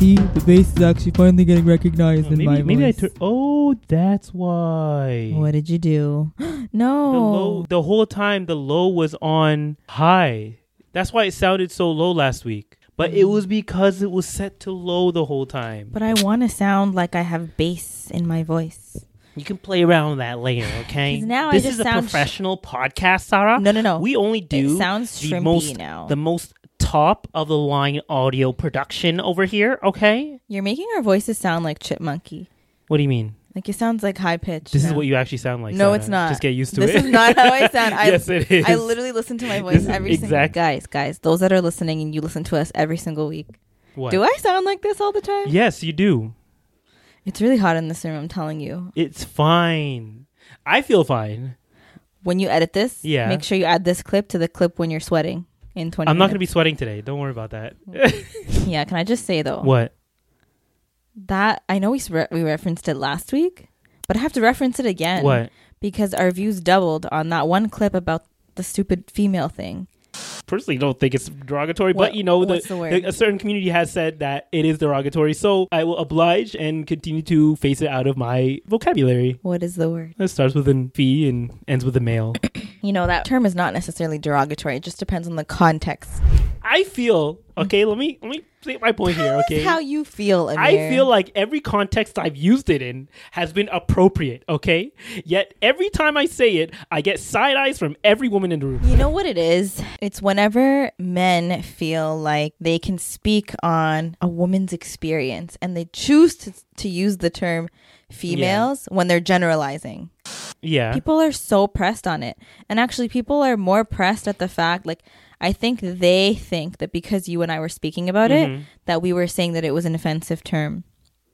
See, the bass is actually finally getting recognized Oh, in my maybe maybe I voice. tur- Oh, that's why. What did you do? no. The low the whole time the low was on high. That's why it sounded so low last week. But it mm. was because it was set to low the whole time. But I want to sound like I have bass in my voice. You can play around with that later, okay? now I this just is a sound sh- professional podcast, Sarah. No, no, no. We only do sounds the shrimpy most now. the most top of the line audio production over here, okay? You're making our voices sound like chipmunky. What do you mean? Like it sounds like high pitched. This is what you actually sound like. No, Sarah. it's not. Just get used to it. this it. is not how I sound. I, yes, it is. I literally listen to my voice every single exact- guys, guys. Those that are listening and you listen to us every single week. What? Do I sound like this all the time? Yes, you do. It's really hot in this room. I'm telling you. It's fine. I feel fine. When you edit this, Yeah. make sure you add this clip to the clip when you're sweating in 20. I'm not going to be sweating today. Don't worry about that. Yeah. Can I just say though what? that I know we re- we referenced it last week, but I have to reference it again. What? Because our views doubled on that one clip about the stupid female thing. Personally, don't think it's derogatory, What- but you know, what's the, the a certain community has said that it is derogatory. So I will oblige and continue to face it out of my vocabulary. What is the word? It starts with an fee and ends with a male. You know that term is not necessarily derogatory. It just depends on the context. I feel okay. Let me let me state my point here. Okay, how you feel. Amir. I feel like every context I've used it in has been appropriate, okay? Yet every time I say it, I get side eyes from every woman in the room. You know what it is? It's whenever men feel like they can speak on a woman's experience and they choose to, to use the term females when they're generalizing. Yeah. People are so pressed on it. And actually, people are more pressed at the fact, like, I think they think that because you and I were speaking about Mhm. it, that we were saying that it was an offensive term.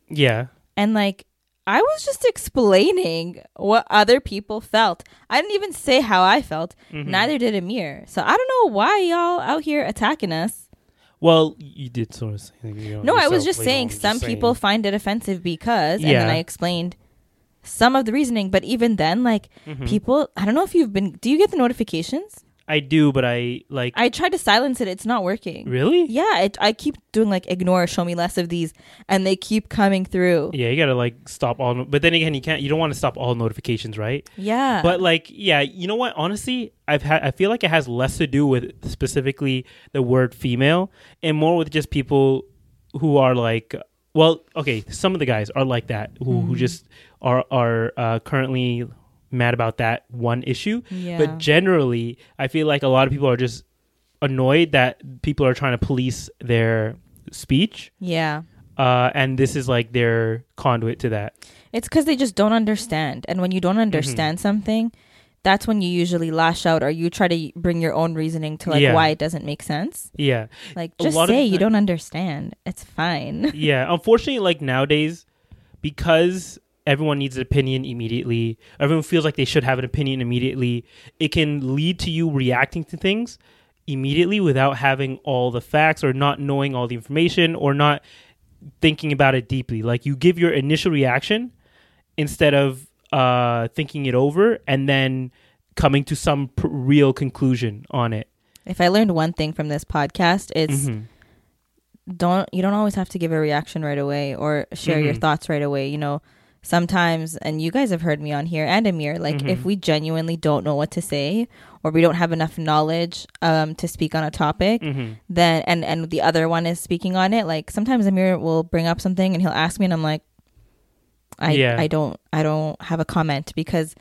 Yeah. And like, I was just explaining what other people felt. I didn't even say how I felt. Mhm. Neither did Amir. So I don't know why y'all out here attacking us. Well, you did sort of say you know, No, I was just saying just some saying. people find it offensive because, and then I explained some of the reasoning. But even then, like Mhm. people, I don't know if you've been. Do you get the notifications? I do, but I like I tried to silence it. It's not working. Really? Yeah, it, I keep doing like ignore, show me less of these, and they keep coming through. Yeah, you gotta like stop all. no- But then again, you can't. You don't want to stop all notifications, right? Yeah. But like, yeah, you know what? Honestly, I've had. I feel like it has less to do with specifically the word female, and more with just people who are like. Well, okay, some of the guys are like that who who Mhm. just are are uh, currently mad about that one issue. Yeah. But generally, I feel like a lot of people are just annoyed that people are trying to police their speech. Yeah. Uh, and this is like their conduit to that. It's because they just don't understand. And when you don't Mm-hmm. understand something, that's when you usually lash out or you try to bring your own reasoning to like Yeah. why it doesn't make sense. Yeah. Like just say you don't understand. It's fine. yeah, unfortunately, like nowadays, because everyone needs an opinion immediately, everyone feels like they should have an opinion immediately. It can lead to you reacting to things immediately without having all the facts or not knowing all the information or not thinking about it deeply. Like you give your initial reaction instead of uh, thinking it over and then coming to some pr- real conclusion on it. if I learned one thing from this podcast, it's Mhm. don't you don't always have to give a reaction right away or share your Mhm. thoughts right away. You know, sometimes and you guys have heard me on here and Amir, like Mhm. if we genuinely don't know what to say or we don't have enough knowledge um to speak on a topic, Mhm. then and and the other one is speaking on it, like sometimes Amir will bring up something and he'll ask me and I'm like I Yeah. I don't I don't have a comment because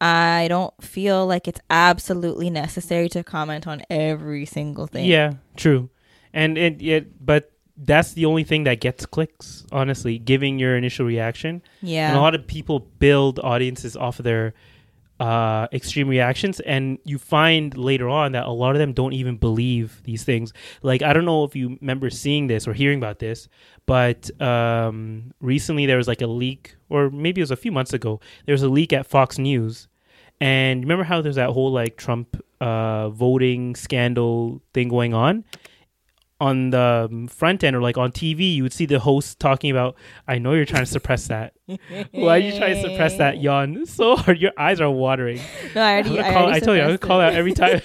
I don't feel like it's absolutely necessary to comment on every single thing. Yeah, true. And it, it but that's the only thing that gets clicks, honestly, giving your initial reaction. Yeah. And a lot of people build audiences off of their uh, extreme reactions, and you find later on that a lot of them don't even believe these things. Like, I don't know if you remember seeing this or hearing about this, but um, recently there was like a leak, or maybe it was a few months ago, there was a leak at Fox News. And remember how there's that whole like Trump uh, voting scandal thing going on? On the um, front end or like on TV, you would see the host talking about, I know you're trying to suppress that. Why are you trying to suppress that yawn so hard? Your eyes are watering. No, I already. I, call, already I told you, I would call out every time.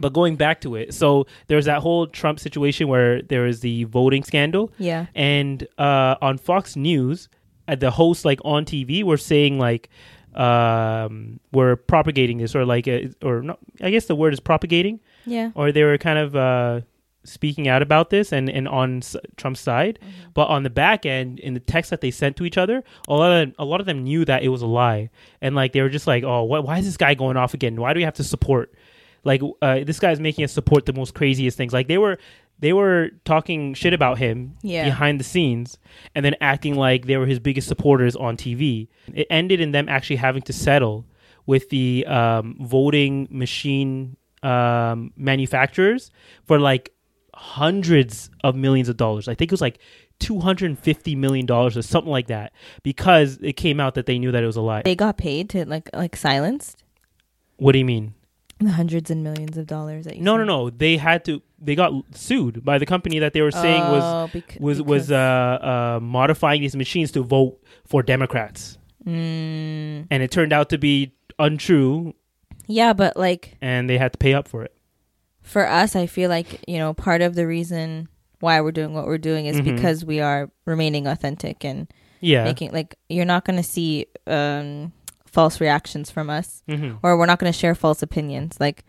but going back to it, so there's that whole Trump situation where there was the voting scandal. yeah. And uh, on Fox News, uh, the hosts like on TV were saying like, um, we're propagating this or like, uh, or not, I guess the word is propagating Yeah. or they were kind of uh, speaking out about this and, and on s- Trump's side. But on the back end, in the text that they sent to each other, a lot of a lot of them knew that it was a lie, and like they were just like, "Oh, what, why is this guy going off again? Why do we have to support? Like uh, this guy's making us support the most craziest things." Like they were. They were talking shit about him Yeah. behind the scenes and then acting like they were his biggest supporters on TV. It ended in them actually having to settle with the um, voting machine um, manufacturers for like hundreds of millions of dollars. I think it was like two hundred and fifty million dollars or something like that because it came out that they knew that it was a lie. They got paid to like like silenced what do you mean? the hundreds and millions of dollars that you No, no, said. no. They had to. They got sued by the company that they were saying was Oh, bec- was was uh, uh, modifying these machines to vote for Democrats, Mm, and it turned out to be untrue, yeah, but like and they had to pay up for it. for us, I feel like you know part of the reason why we're doing what we're doing is Mhm. because we are remaining authentic and Yeah. making like you're not going to see um false reactions from us hmm or we're not going to share false opinions like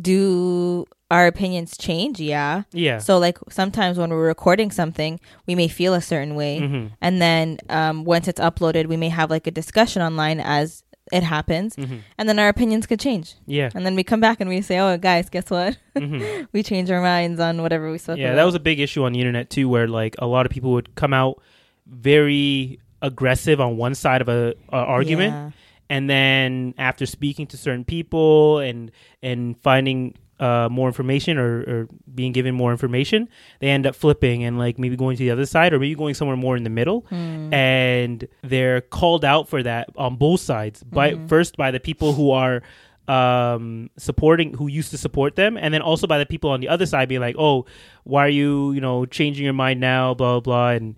do our opinions change yeah Yeah. so like sometimes when we're recording something we may feel a certain way hmm and then um, once it's uploaded we may have like a discussion online as it happens hmm and then our opinions could change. Yeah. and then we come back and we say oh guys guess what? Hmm we change our minds on whatever we spoke Yeah, about. that was a big issue on the internet too, where like a lot of people would come out very aggressive on one side of a, a argument, Yeah. and then after speaking to certain people and and finding uh, more information or, or being given more information, they end up flipping and like maybe going to the other side or maybe going somewhere more in the middle, Hmm. and they're called out for that on both sides. By Mm-hmm. first by the people who are um supporting who used to support them and then also by the people on the other side being like oh why are you you know changing your mind now blah blah blah and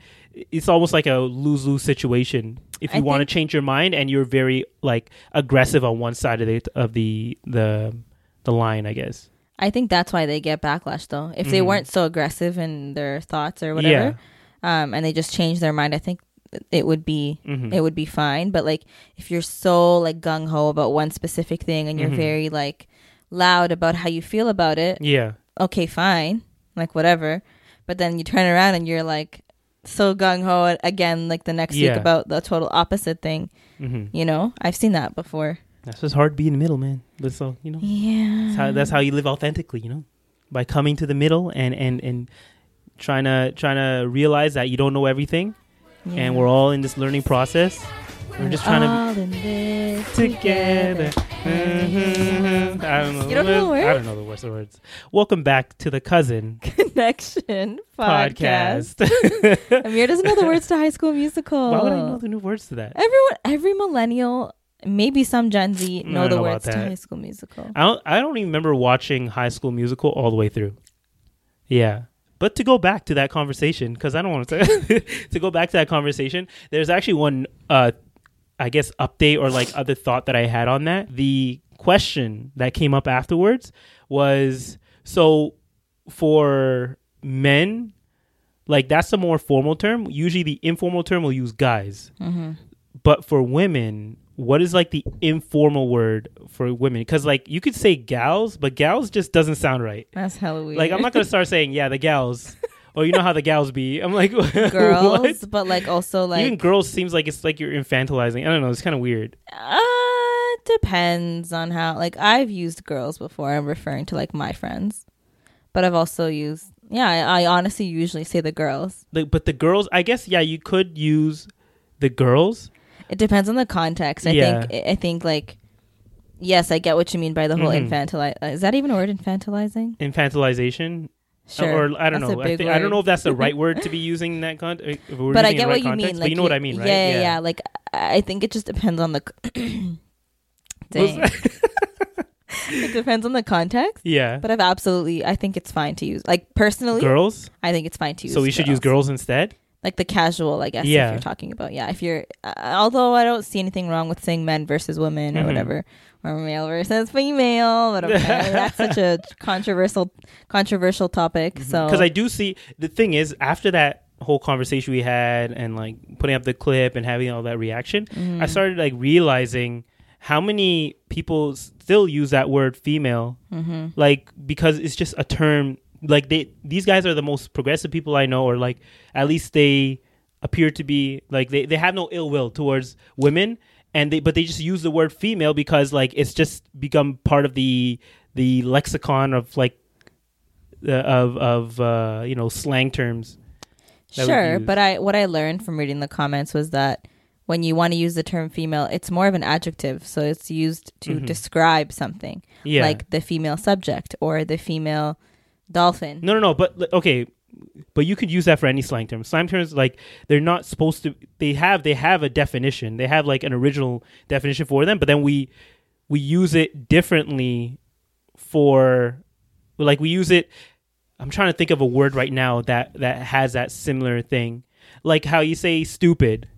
it's almost like a lose-lose situation if I you want to change your mind and you're very like aggressive on one side of the of the the the line i guess I think that's why they get backlash though. If they Mhm. weren't so aggressive in their thoughts or whatever, um, and they just change their mind, I think it would be Mhm. it would be fine. But like if you're so like gung ho about one specific thing and you're Mhm. very like loud about how you feel about it, yeah okay, fine, like whatever. But then you turn around and you're like so gung ho again, like the next Yeah. week about the total opposite thing. hmm You know, I've seen that before. That's just hard to be in the middle man but so you know Yeah, That's how, that's how you live authentically, you know, by coming to the middle and and and trying to trying to realize that you don't know everything, and we're all in this learning process. We're just trying to all in this together. Mhm. I don't know. You don't know the I words? don't know the words. The words. Welcome back to the cousin Connection podcast. podcast. Amir doesn't know the words to High School Musical. Why would I know the new words to that? Everyone, every millennial, maybe some Gen Z know the know words to. High School Musical. I don't. I don't even remember watching High School Musical all the way through. Yeah, but to go back to that conversation, because I don't want to to go back to that conversation. There's actually one, uh, I guess, update or like other thought that I had on that. The question that came up afterwards was so for men, like that's a more formal term. Usually, the informal term will use guys Mm-hmm. but for women what is like the informal word for women because like you could say gals but gals just doesn't sound right That's hella weird. like i'm not gonna start saying yeah the gals or you know how the gals be. I'm like, girls, what? but like also like Even girls seems like it's like you're infantilizing. I don't know. It's kind of weird. uh depends on how like I've used girls before. I'm referring to like my friends, but I've also used yeah. I, I honestly usually say the girls. Like, but the girls, I guess, yeah, you could use the girls. It depends on the context. I Yeah. think I think like yes, I get what you mean by the whole Mhm. infantilize. Is that even a word? Infantilizing? Infantilization, Sure. or I don't That's know. I, thi- I don't know if that's the right word to be using in that context. but I get what you mean. but Like you know what I mean, right? Yeah, yeah, yeah. Like I think it just depends on the. c- Dang. it depends on the context. Yeah. But I've absolutely, I think it's fine to use. Like personally, girls. I think it's fine to use. So we should use girls instead. Like the casual, I guess. Yeah. If you're talking about, yeah. If you're, uh, although I don't see anything wrong with saying men versus women or Mhm. whatever, or male versus female, but okay, that's such a controversial, controversial topic. So because I do see the thing is after that whole conversation we had and like putting up the clip and having all that reaction, Mm-hmm. I started like realizing how many people still use that word female, Mm-hmm. like because it's just a term. Like they, these guys are the most progressive people I know, or like at least they appear to be like they, they have no ill will towards women and they but they just use the word female because like it's just become part of the the lexicon of like uh, of of uh you know slang terms Sure, but I what I learned from reading the comments was that when you want to use the term female, it's more of an adjective, so it's used to Mhm. describe something, yeah like the female subject or the female dolphin. no no no but okay but you could use that for any slang term. Slang terms like they're not supposed to they have they have a definition. They have like an original definition for them but then we we use it differently for like we use it i'm trying to think of a word right now that that has that similar thing. Like how you say stupid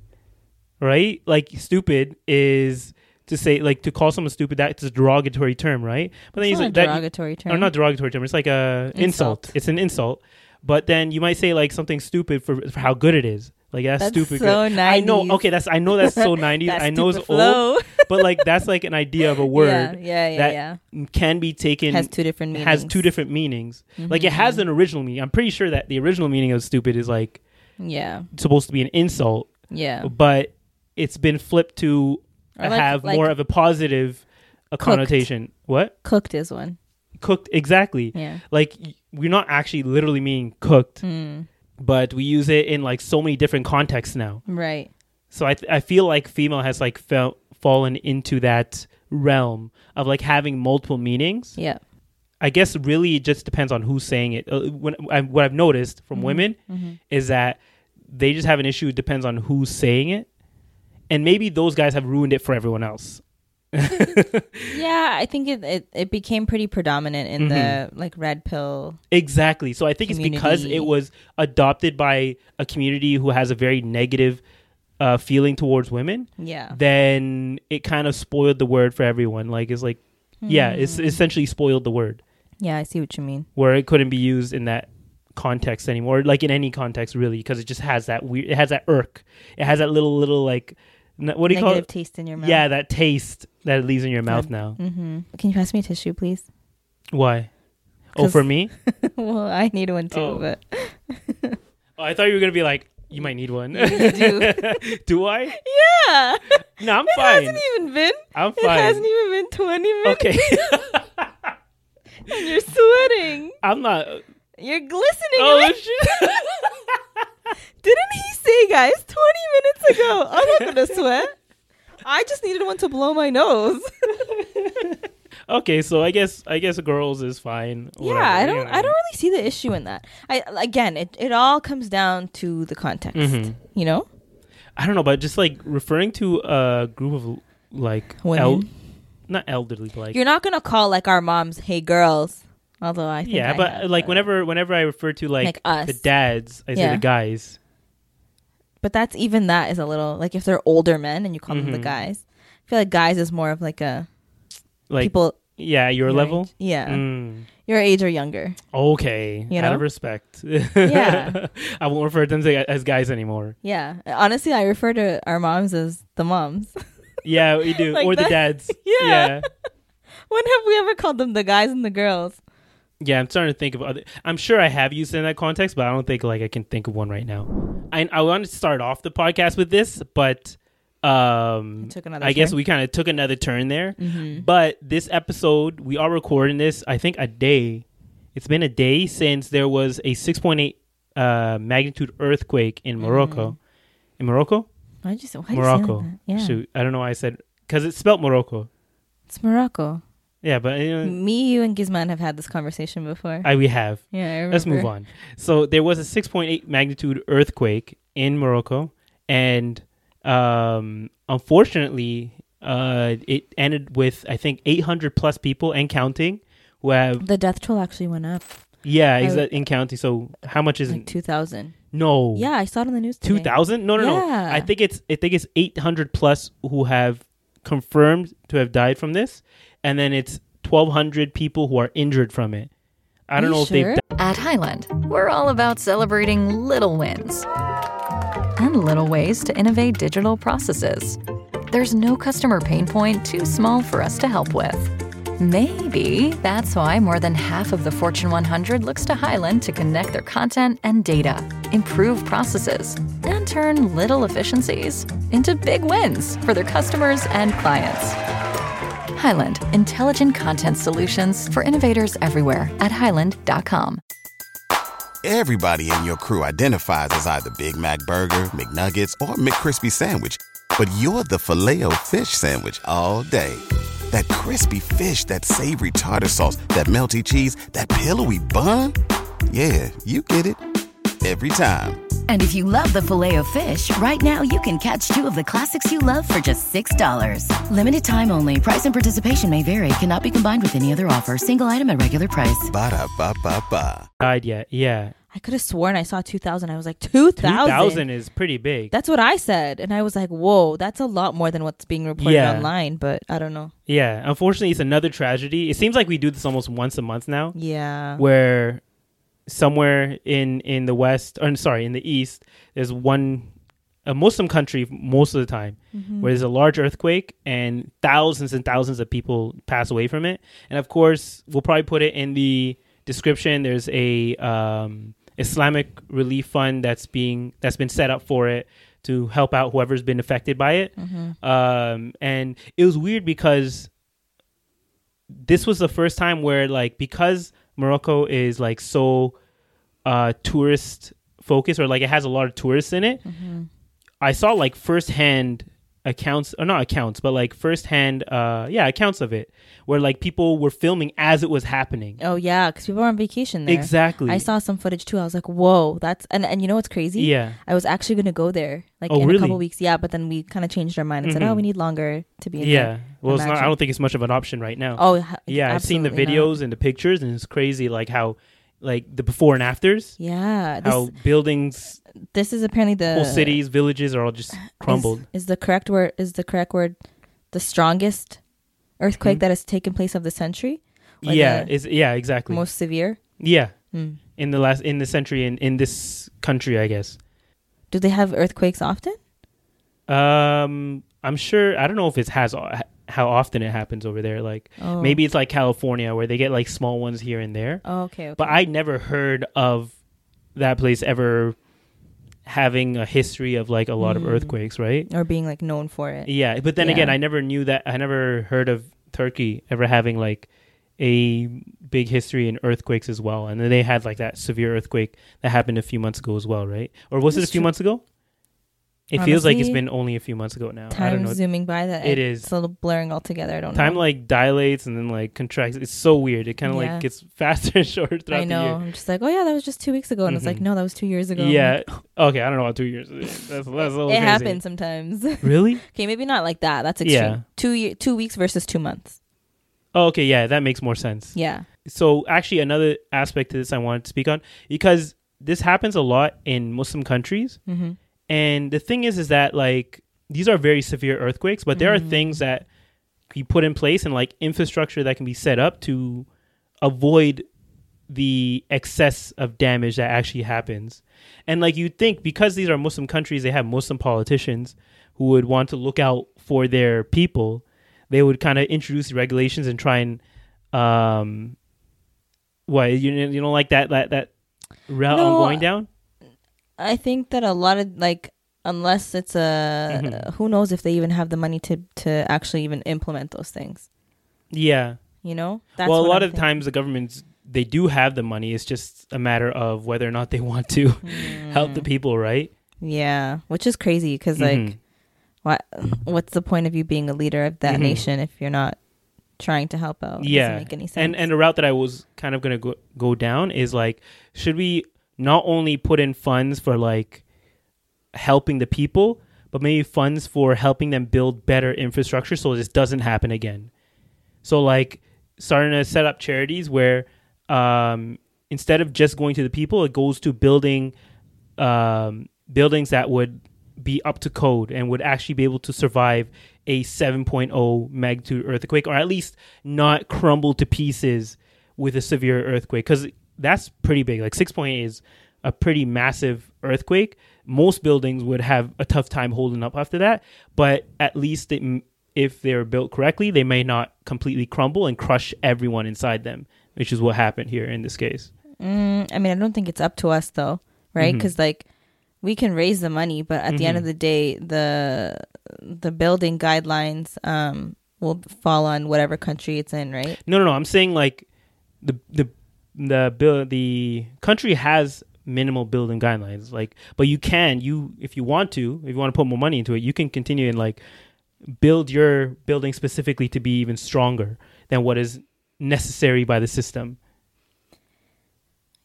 right? Like stupid is to say like to call someone stupid that's a derogatory term right but then It's you not say a that derogatory term. or not derogatory term. It's like a insult. Insult. It's an insult. But then you might say like something stupid for, for how good it is. Like that's, That's stupid. so. I know. Okay, that's I know that's so nineties. I know it's stupid old, but like that's like an idea of a word yeah, yeah, that yeah. can be taken Has two different meanings. has two different meanings. Mm-hmm, like it has mm-hmm. an original meaning. I'm pretty sure that the original meaning of stupid is like Yeah, supposed to be an insult, yeah. but it's been flipped to Or like- have like more of a positive a cooked. connotation. What Cooked is one. cooked exactly? Yeah. like we're not actually literally meaning cooked Mm, but we use it in like so many different contexts now right. so i, th- I feel like female has like fell fallen into that realm of like having multiple meanings Yeah. i guess really it just depends on who's saying it uh, when, I, what i've noticed from women is that they just have an issue it depends on who's saying it and maybe those guys have ruined it for everyone else Yeah, I think it, it, it became pretty predominant in Mm-hmm. the like red pill. Exactly. So I think it's because it was adopted by a community who has a very negative uh, feeling towards women. Yeah. Then it kind of spoiled the word for everyone. Like it's like, yeah, Hmm. it's essentially spoiled the word Yeah, I see what you mean. where it couldn't be used in that context anymore, like in any context really, because it just has that weird. It has that irk. It has that little little like, what do you Negative call it? taste in your mouth. Yeah, that taste that it leaves in your mouth now. Mm-hmm. Can you pass me a tissue, please? Why? Oh, 'Cause- for me? well, I need one too, Oh. but Oh, I thought you were gonna be like, you might need one. You do. do I? yeah, No, I'm it fine. hasn't even been. I'm It fine. hasn't even been twenty minutes, okay, and you're sweating. I'm not. You're glistening. Oh shit! Didn't he say, guys, twenty minutes ago? I'm not gonna sweat. I just needed one to blow my nose. okay, so I guess I guess girls is fine. yeah, whatever, I don't. know. I don't really see the issue in that. I again, it it all comes down to the context. Mhm. You know, I don't know, but just like referring to a group of like Women. el- not elderly, like you're not gonna call like our moms, "Hey, girls." Although I think yeah, I but have, like whenever whenever I refer to like, Like us. the dads, I say the guys. But that's even that is a little like if they're older men and you call them the Mhm. guys. I feel like guys is more of like a Like people yeah, your level. age- Yeah, Mm. your age or younger. Okay, You out know? of respect. Yeah. I won't refer to them as- as guys anymore. Yeah, honestly, I refer to our moms as the moms. Yeah, we do, Like or the that? dads. Yeah. yeah. when have we ever called them the guys and the girls? Yeah, I'm starting to think of other. I'm sure I have used it in that context, but I don't think like I can think of one right now. I I wanted to start off the podcast with this, but um, It took another I guess we kind of took another turn there. Mm-hmm. But this episode, we are recording this. I think a day. It's been a day since there was a 6.8 uh, magnitude earthquake in Morocco. Mm. In Morocco, Why did you say why did you say Morocco. that? Yeah, Shoot, I don't know why I said because it's spelled Morocco. it's Morocco. Yeah, but you know, Me, you, and Gizman have had this conversation before. I we have. yeah, I Let's move on. So there was a 6.8 magnitude earthquake in Morocco, and um, unfortunately, uh, it ended with I think 800 plus people and counting who have The death toll actually went up yeah exa- in counting. So how much is like it? two thousand. No, Yeah, I saw it on the news. 2,000? No, no, no. Yeah. I think it's I think it's 800 plus who have confirmed to have died from this, and then it's 1,200 people who are injured from it. I don't You know if sure? they've At Highland, we're all about celebrating little wins and little ways to innovate digital processes. There's no customer pain point too small for us to help with. Maybe that's why more than half of the Fortune 100 looks to Highland to connect their content and data, improve processes, and turn little efficiencies into big wins for their customers and clients. Highland, intelligent content solutions for innovators everywhere at highland.com. Everybody in your crew identifies as either Big Mac Burger, McNuggets, or McCrispy Sandwich. But you're the filet fish Sandwich all day. That crispy fish, that savory tartar sauce, that melty cheese, that pillowy bun. Yeah, you get it. Every time. And if you love the Filet-O-Fish, right now you can catch two of the classics you love for just $6. Limited time only. Price and participation may vary. Cannot be combined with any other offer. Single item at regular price. Ba-da-ba-ba-ba. died yet. Yeah. I could have sworn I saw two thousand. I was like two 2,000 thousand. is pretty big. That's what I said, and I was like, "Whoa, that's a lot more than what's being reported Yeah. online." But I don't know. yeah. Unfortunately, it's another tragedy. It seems like we do this almost once a month now, Yeah, where somewhere in in the west, or sorry, in the east, there's one a Muslim country most of the time Mm-hmm. where there's a large earthquake and thousands and thousands of people pass away from it. And of course, we'll probably put it in the description. There's a um, Islamic relief fund that's being that's been set up for it to help out whoever's been affected by it. Mm-hmm. Um, and it was weird because this was the first time where like because Morocco is like so uh tourist focused or like it has a lot of tourists in it. Mm-hmm. I saw like firsthand accounts or not accounts but like firsthand uh yeah accounts of it where like people were filming as it was happening Oh yeah, because people were on vacation there. exactly I saw some footage too. I was like, "Whoa, that's..." And and you know what's crazy? yeah I was actually gonna go there, like Oh, in really? a couple weeks. Yeah, but then we kind of changed our mind and said, Mhm. "Oh, we need longer to be in yeah there." well it's not i don't think it's much of an option right now Oh yeah i've seen the absolutely not. videos and the pictures and it's crazy like how like the before and afters Yeah, this, how buildings this is apparently the whole cities villages are all just crumbled Is, is the correct word? Is the correct word the strongest earthquake Mhm. that has taken place of the century? Yeah the is yeah exactly most severe. yeah Mm. in the last in the century in in this country i guess Do they have earthquakes often? um i'm sure i don't know if it has how often it happens over there like Oh. maybe it's like california where they get like small ones here and there Oh, okay, okay. but i never heard of that place ever having a history of like a lot of Mm. earthquakes right or being like known for it. yeah but then again i never knew that i never heard of turkey ever having like a big history in earthquakes as well and then they had like that severe earthquake that happened a few months ago as well right or was it a few true. months ago it feels like it's been only a few months ago now i don't Time know zooming by that It it's is. a little blurring altogether. I don't time know. Time like dilates and then like contracts it's so weird it kind of Yeah. like gets faster and shorter throughout I know. I'm just like, oh yeah, that was just two weeks ago, and it's like, Mhm. no, that was two years ago. yeah okay i don't know about two years that's, that's a little it crazy. happens sometimes. really okay, maybe not like that. That's extreme. Yeah. Two two weeks versus two months. oh, okay yeah that makes more sense Yeah. so actually another aspect to this i wanted to speak on because this happens a lot in muslim countries Mm-hmm. And the thing is is that like these are very severe earthquakes but there are Mm. things that you put in place and like infrastructure that can be set up to avoid the excess of damage that actually happens and like you'd think because these are muslim countries they have muslim politicians who would want to look out for their people they would kind of introduce regulations and try and um Why you you don't like that that that route No, I'm going down? I think that a lot of like unless it's a Mhm. who knows if they even have the money to to actually even implement those things. Yeah. You know? well, a lot I'm of times the governments they do have the money. It's just a matter of whether or not they want to help Mm. the people, right? Yeah, which is crazy because like Mhm. what what's the point of you being a leader of that Mhm. nation if you're not trying to help out? It yeah, doesn't make any sense. and and the route that I was kind of gonna go go down is like, should we not only put in funds for like helping the people, but maybe funds for helping them build better infrastructure so this doesn't happen again. So like starting to set up charities where um, instead of just going to the people, it goes to building um, buildings that would be up to code and would actually be able to survive a 7.0 magnitude earthquake or at least not crumble to pieces with a severe earthquake because that's pretty big like 6.8 is a pretty massive earthquake most buildings would have a tough time holding up after that but at least it, if they're built correctly they may not completely crumble and crush everyone inside them which is what happened here in this case Mm, I mean, I don't think it's up to us though, right? Because like we can raise the money, but at the end Mhm. of the day, the the building guidelines um will fall on whatever country it's in, right? No, no, no. I'm saying like the the the bill the country has minimal building guidelines. Like, but you can you if you want to if you want to put more money into it, you can continue and like build your building specifically to be even stronger than what is necessary by the system.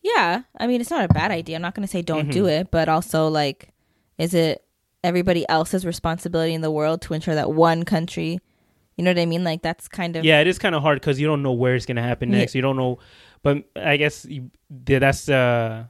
Yeah, I mean, it's not a bad idea. I'm not going to say don't do Mhm. it, but also like, is it everybody else's responsibility in the world to ensure that one country, you know what I mean? Like that's kind of Yeah, it is kind of hard because you don't know where it's gonna happen Yeah. next. You don't know, but I guess that's uh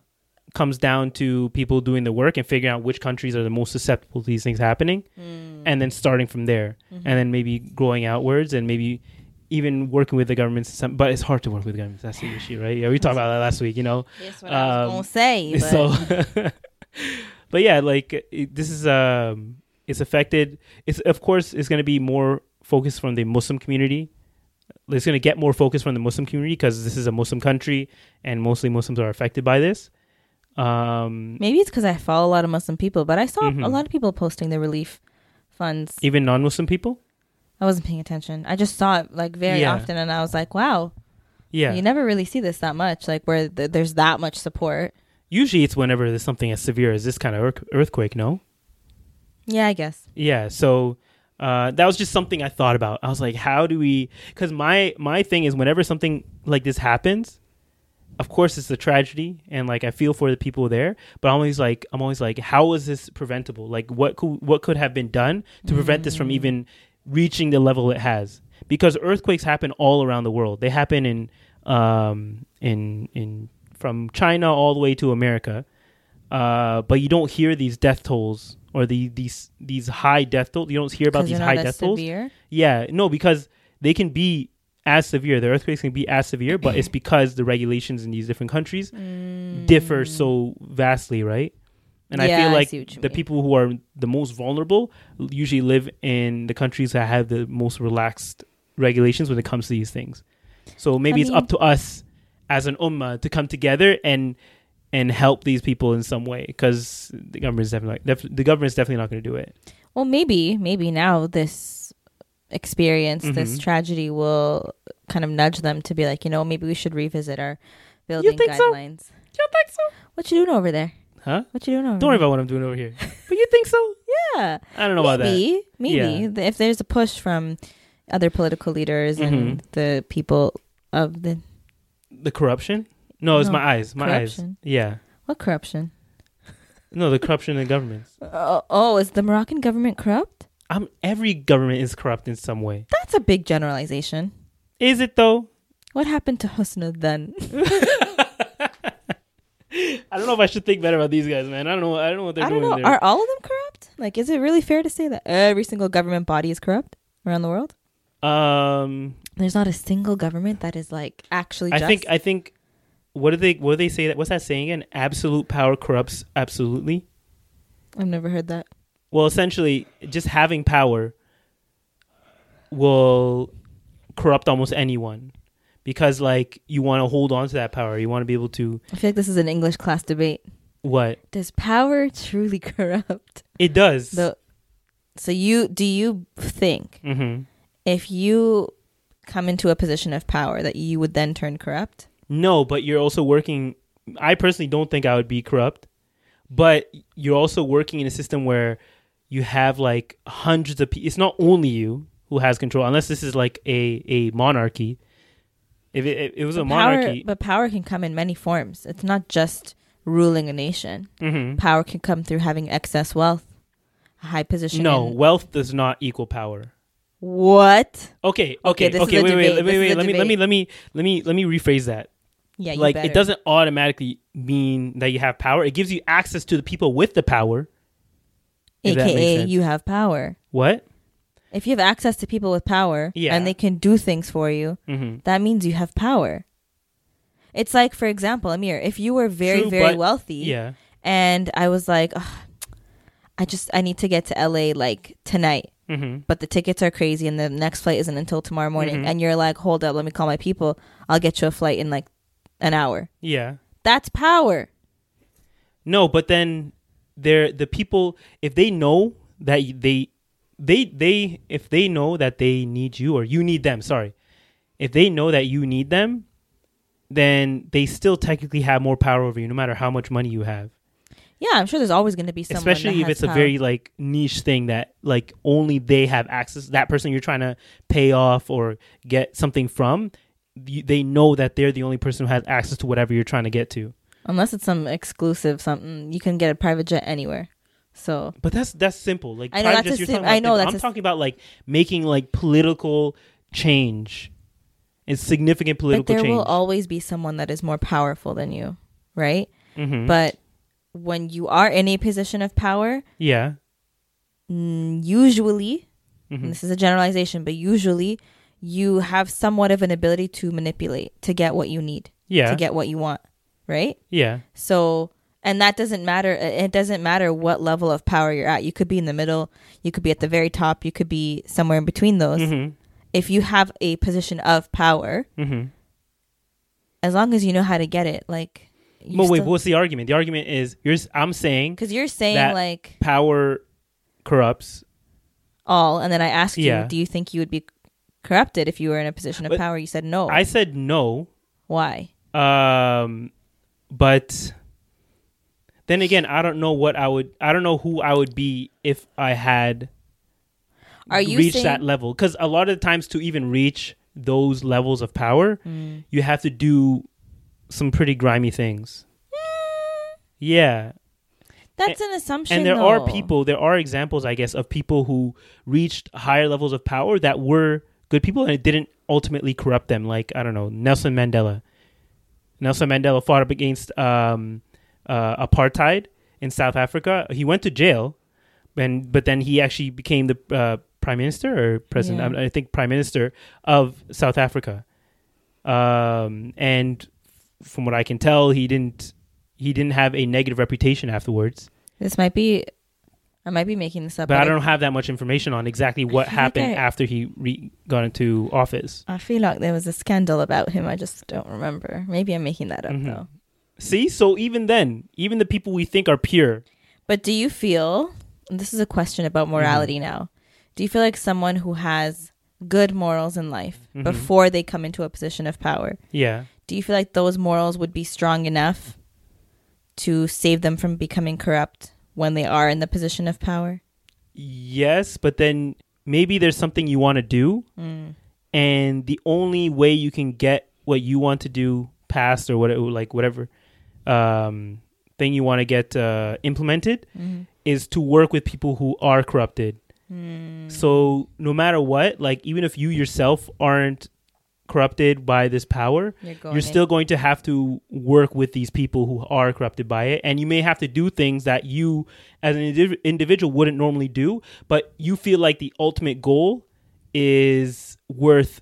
comes down to people doing the work and figuring out which countries are the most susceptible to these things happening, Mm. and then starting from there, Mm-hmm. and then maybe growing outwards and maybe even working with the governments. Some, but it's hard to work with governments. That's the issue, right? Yeah, we talked about that last week. You know, That's what I was Um, gonna say. But so but yeah like it, this is um it's affected it's of course it's going to be more focused from the muslim community it's going to get more focus from the muslim community because this is a muslim country and mostly muslims are affected by this um maybe it's because I follow a lot of Muslim people, but I saw Mhm. a lot of people posting the relief funds. even non-muslim people I wasn't paying attention. I just saw it like very Yeah. often, and I was like, wow, yeah you never really see this that much, like where th- there's that much support. usually it's whenever there's something as severe as this kind of earthquake no Yeah, I guess. yeah so uh, that was just something i thought about. I was like how do we because my my thing is whenever something like this happens of course it's a tragedy and like i feel for the people there but i'm always like i'm always like how was this preventable? Like what could what could have been done to prevent this from even reaching the level it has? Because earthquakes happen all around the world. They happen in um in in from china all the way to america uh but you don't hear these death tolls or the these these high death tolls you don't hear about these high death tolls severe. yeah, no, because they can be as severe. The earthquakes can be as severe, but it's because the regulations in these different countries differ so vastly, right? And I Mm. Feel like you the mean. people who are the most vulnerable usually live in the countries that have the most relaxed regulations when it comes to these things. So maybe I it's mean- up to us as an ummah to come together and and help these people in some way because the government's definitely def- the government's definitely not going to do it. Well, maybe, maybe now this experience, this Mhm. tragedy will kind of nudge them to be like, you know, maybe we should revisit our building think so? guidelines. You think so? What you doing over there? Huh? What you doing over there? Don't worry there? about what I'm doing over here. But you think so? Yeah. I don't know about that. maybe, maybe Yeah. If there's a push from other political leaders and Mhm. the people of the The corruption? No, it's No, my eyes. My corruption. eyes. Yeah. what corruption? No, the corruption in governments. Uh, oh, is the Moroccan government corrupt? Um, every government is corrupt in some way. That's a big generalization. Is it though? What happened to Husna then? I don't know if I should think better about these guys, man. I don't know. I don't know what they're I don't doing. know. there. Are all of them corrupt? Like, is it really fair to say that every single government body is corrupt around the world? um, There's not a single government that is like actually. I Just? think. I think. What do they? What do they say? That what's that saying again? Absolute power corrupts absolutely. I've never heard that. Well, essentially, just having power will corrupt almost anyone because like you want to hold on to that power. You want to be able to I feel like this is an English class debate. what Does power truly corrupt? it does. The so you do you think hmm if you come into a position of power that you would then turn corrupt? No, but you're also working. I personally don't think I would be corrupt, but you're also working in a system where you have like hundreds of people. It's not only you who has control, unless this is like a a monarchy. If it, if it was a monarchy, Power, but power can come in many forms. It's not just ruling a nation. Mhm. Power can come through having excess wealth, a high position. no, in- wealth does not equal power. what? Okay, Okay, okay, okay. Wait, wait, wait, wait. is a Let me, let me, let me, let me, let me rephrase that. Yeah, you like better. it doesn't automatically mean that you have power. It gives you access to the people with the power. AKA, you have power. What? If you have access to people with power Yeah. and they can do things for you, hmm that means you have power. It's like, for example, Amir, if you were very, True, very but- wealthy, Yeah. and I was like, "Ugh, I just I need to get to LA like tonight, hmm but the tickets are crazy and the next flight isn't until tomorrow morning, Mhm. and you're like, hold up, let me call my people. I'll get you a flight in like an hour. Yeah. That's power. No, but then they're the people if they know that they they they if they know that they need you or you need them, sorry. If they know that you need them, then they still technically have more power over you no matter how much money you have. Yeah, I'm sure there's always going to be someone. Especially that if it's a very like niche thing that like only they have access that person you're trying to pay off or get something from, they know that they're the only person who has access to whatever you're trying to get to. unless it's some exclusive something. You can get a private jet anywhere. So But that's that's simple. Like I know that's jets, sim- talking about I know that's I'm a talking about like making like political change. It's significant political but there change. will always be someone that is more powerful than you, right? Mhm. But when you are in a position of power, yeah. usually, Mhm. and this is a generalization, but usually you have somewhat of an ability to manipulate to get what you need, Yeah. to get what you want, right? yeah. So, and that doesn't matter. It doesn't matter what level of power you're at. You could be in the middle, you could be at the very top, you could be somewhere in between those. Mhm. If you have a position of power, Mhm. as long as you know how to get it, like, But wait, what's the argument? The argument is you're I'm saying because you're saying like power corrupts. all, and then I asked Yeah. you, do you think you would be corrupted if you were in a position of But power? You said no. I said no. Why? Um but then again, I don't know what I would I don't know who I would be if I had Are you reached saying- that level cuz a lot of the times to even reach those levels of power, Mm. you have to do some pretty grimy things. Yeah. That's an assumption. and there are people there are examples i guess of people who reached higher levels of power that were good people and it didn't ultimately corrupt them like i don't know nelson mandela nelson mandela fought up against um, uh, apartheid in south africa he went to jail and but then he actually became the uh, prime minister or president Yeah. I, I think prime minister of south africa um, and from what i can tell he didn't he didn't have a negative reputation afterwards This might be. I might be making this up. but I don't have that much information on exactly what feel like happened I- after he re- got into office. I feel like there was a scandal about him. I just don't remember. Maybe I'm making that up Mhm. though. See, so even then, even the people we think are pure, But do you feel? and This is a question about morality Mm-hmm. now. Do you feel like someone who has good morals in life Mhm. before they come into a position of power? yeah, Do you feel like those morals would be strong enough to save them from becoming corrupt when they are in the position of power? yes, but then maybe there's something you want to do, Mm. and the only way you can get what you want to do passed or whatever, like whatever um, thing you want to get uh, implemented, Mhm. is to work with people who are corrupted. Mm. So no matter what, like even if you yourself aren't corrupted by this power, You're, you're still going to have to work with these people who are corrupted by it. And you may have to do things that you as an indiv- individual wouldn't normally do but you feel like the ultimate goal is worth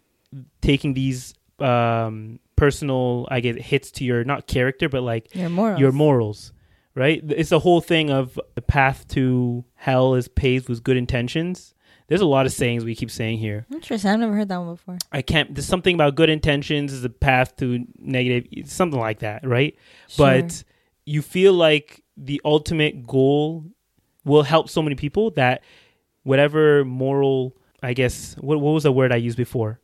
taking these um personal i guess hits to your not character but like your morals. your morals right? It's the whole thing of the path to hell is paved with good intentions there's a lot of sayings we keep saying here. Interesting. I've never heard that one before. I can't. There's something about good intentions is a path to negative, something like that, right? Sure. But you feel like the ultimate goal will help so many people that whatever moral, I guess, what what was the word I used before?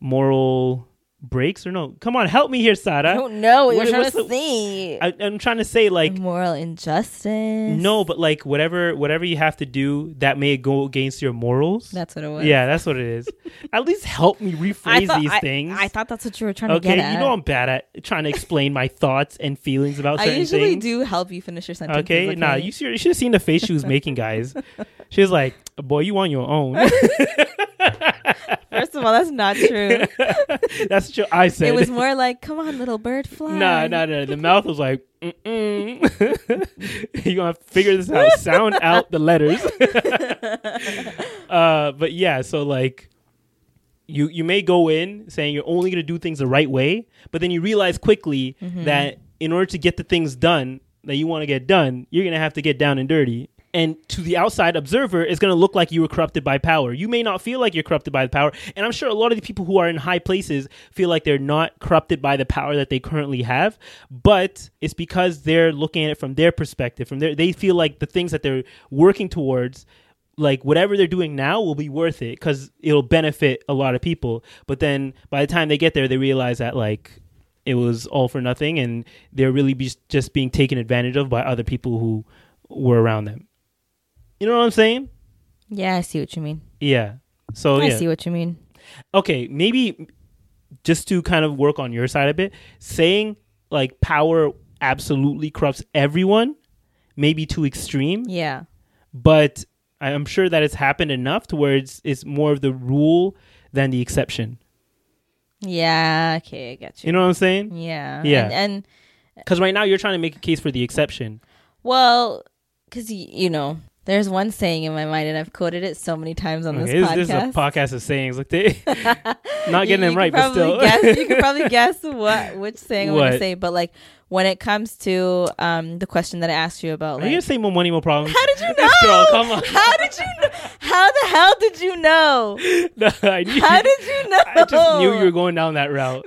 Moral breaks or no? Come on, help me here, Sarah. I don't know what you're trying to the- say. I, I'm trying to say like moral injustice. no, but like whatever whatever you have to do that may go against your morals. That's what it was. yeah, that's what it is. At least help me rephrase thought, these I, things. I thought that's what you were trying to okay, get at. you know I'm bad at trying to explain my thoughts and feelings about I certain usually things. do help you finish your sentence. Okay, nah, you, you should have seen the face she was making, guys. She was like, "Boy, you on your own." First of all, that's not true. That's what I said. it was more like, "Come on, little bird, fly." Nah, nah, nah. The mouth was like, Mm-mm. You're gonna to figure this out. Sound out the letters." uh, but yeah, so like, you you may go in saying you're only gonna do things the right way, but then you realize quickly Mm-hmm. that in order to get the things done that you want to get done, you're gonna have to get down and dirty. And to the outside observer, it's going to look like you were corrupted by power. You may not feel like you're corrupted by the power. And I'm sure a lot of the people who are in high places feel like they're not corrupted by the power that they currently have. But it's because they're looking at it from their perspective. From their, they feel like the things that they're working towards like whatever they're doing now will be worth it because it'll benefit a lot of people. But then by the time they get there, they realize that like it was all for nothing, and they're really be just being taken advantage of by other people who were around them. You know what I'm saying? Yeah, I see what you mean. Yeah. So I yeah. see what you mean. okay, maybe just to kind of work on your side a bit, saying like power absolutely corrupts everyone maybe too extreme. Yeah. but I'm sure that it's happened enough to where it's, it's more of the rule than the exception. Yeah. Okay, I get you. You know what I'm saying? yeah. Yeah. And, and uh, Because right now you're trying to make a case for the exception. well, because you know, there's one saying in my mind, and I've quoted it so many times on this podcast. this is a podcast of sayings. Like they not getting them right, but still. guess, you can probably guess what which saying I'm What? gonna say. But like when it comes to um the question that I asked you about, Are you gonna say more money, more problems? how did you know? Girl, come on. How did you? Know? How the hell did you know? No, I knew How did you know? I just knew you were going down that route.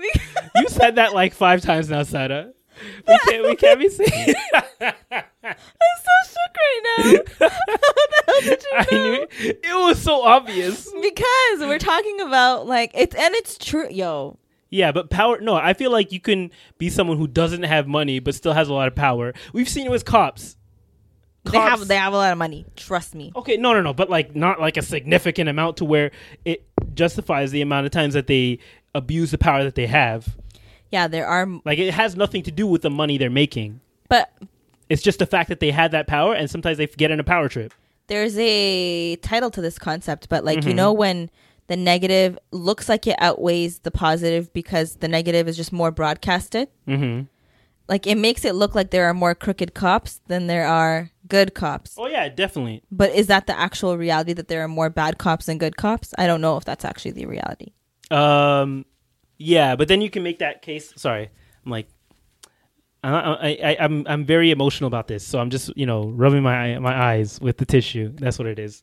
you said that like five times now, Sada. We can't, we can't be saying. I'm so shook right now. How did you know? I knew it. It was so obvious. Because we're talking about like it's and it's true, yo. Yeah, but power. No, I feel like you can be someone who doesn't have money but still has a lot of power. We've seen it with cops. They have Cops- they have a lot of money. Trust me. Okay, no, no, no, but like not like a significant amount to where it justifies the amount of times that they abuse the power that they have. Yeah, there are, Like it has nothing to do with the money they're making. but It's just the fact that they had that power, and sometimes they get in a power trip. there's a title to this concept. But like Mm-hmm. you know when the negative looks like it outweighs the positive because the negative is just more broadcasted. Mm-hmm. Like it makes it look like there are more crooked cops than there are good cops. Oh yeah, definitely. But is that the actual reality that there are more bad cops than good cops? I don't know if that's actually the reality. Um, yeah, but then you can make that case. Sorry, I'm like, I, I, I, I'm, I'm very emotional about this, so I'm just, you know, rubbing my my eyes with the tissue. That's what it is.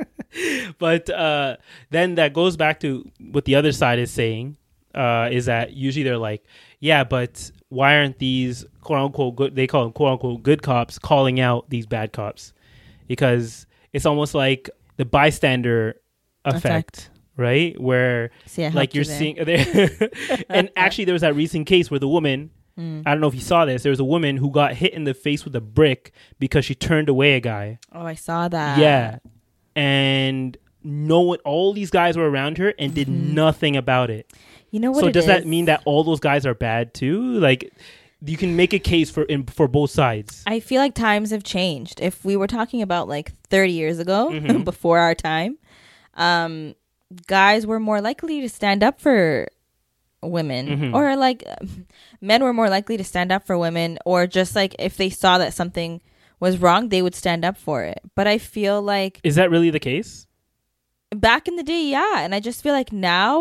but uh, then that goes back to what the other side is saying. Uh, is that usually they're like, yeah, but why aren't these quote unquote good? They call them quote unquote good cops calling out these bad cops because it's almost like the bystander effect, Effect. right? Where See, like you're there. seeing and actually there was that recent case where the woman Mm. I don't know if you saw this. There was a woman who got hit in the face with a brick because she turned away a guy. Oh, I saw that. yeah. And no one all these guys were around her and did nothing about it. You know Mm-hmm. what? so does that mean that all those guys are bad too? Like you can make a case for in, for both sides. I feel like times have changed. If we were talking about like 30 years ago, Mhm. before our time, um, guys were more likely to stand up for women, Mhm. or like men were more likely to stand up for women, or just like if they saw that something was wrong, they would stand up for it. But I feel like Is that really the case? back in the day, yeah, and I just feel like now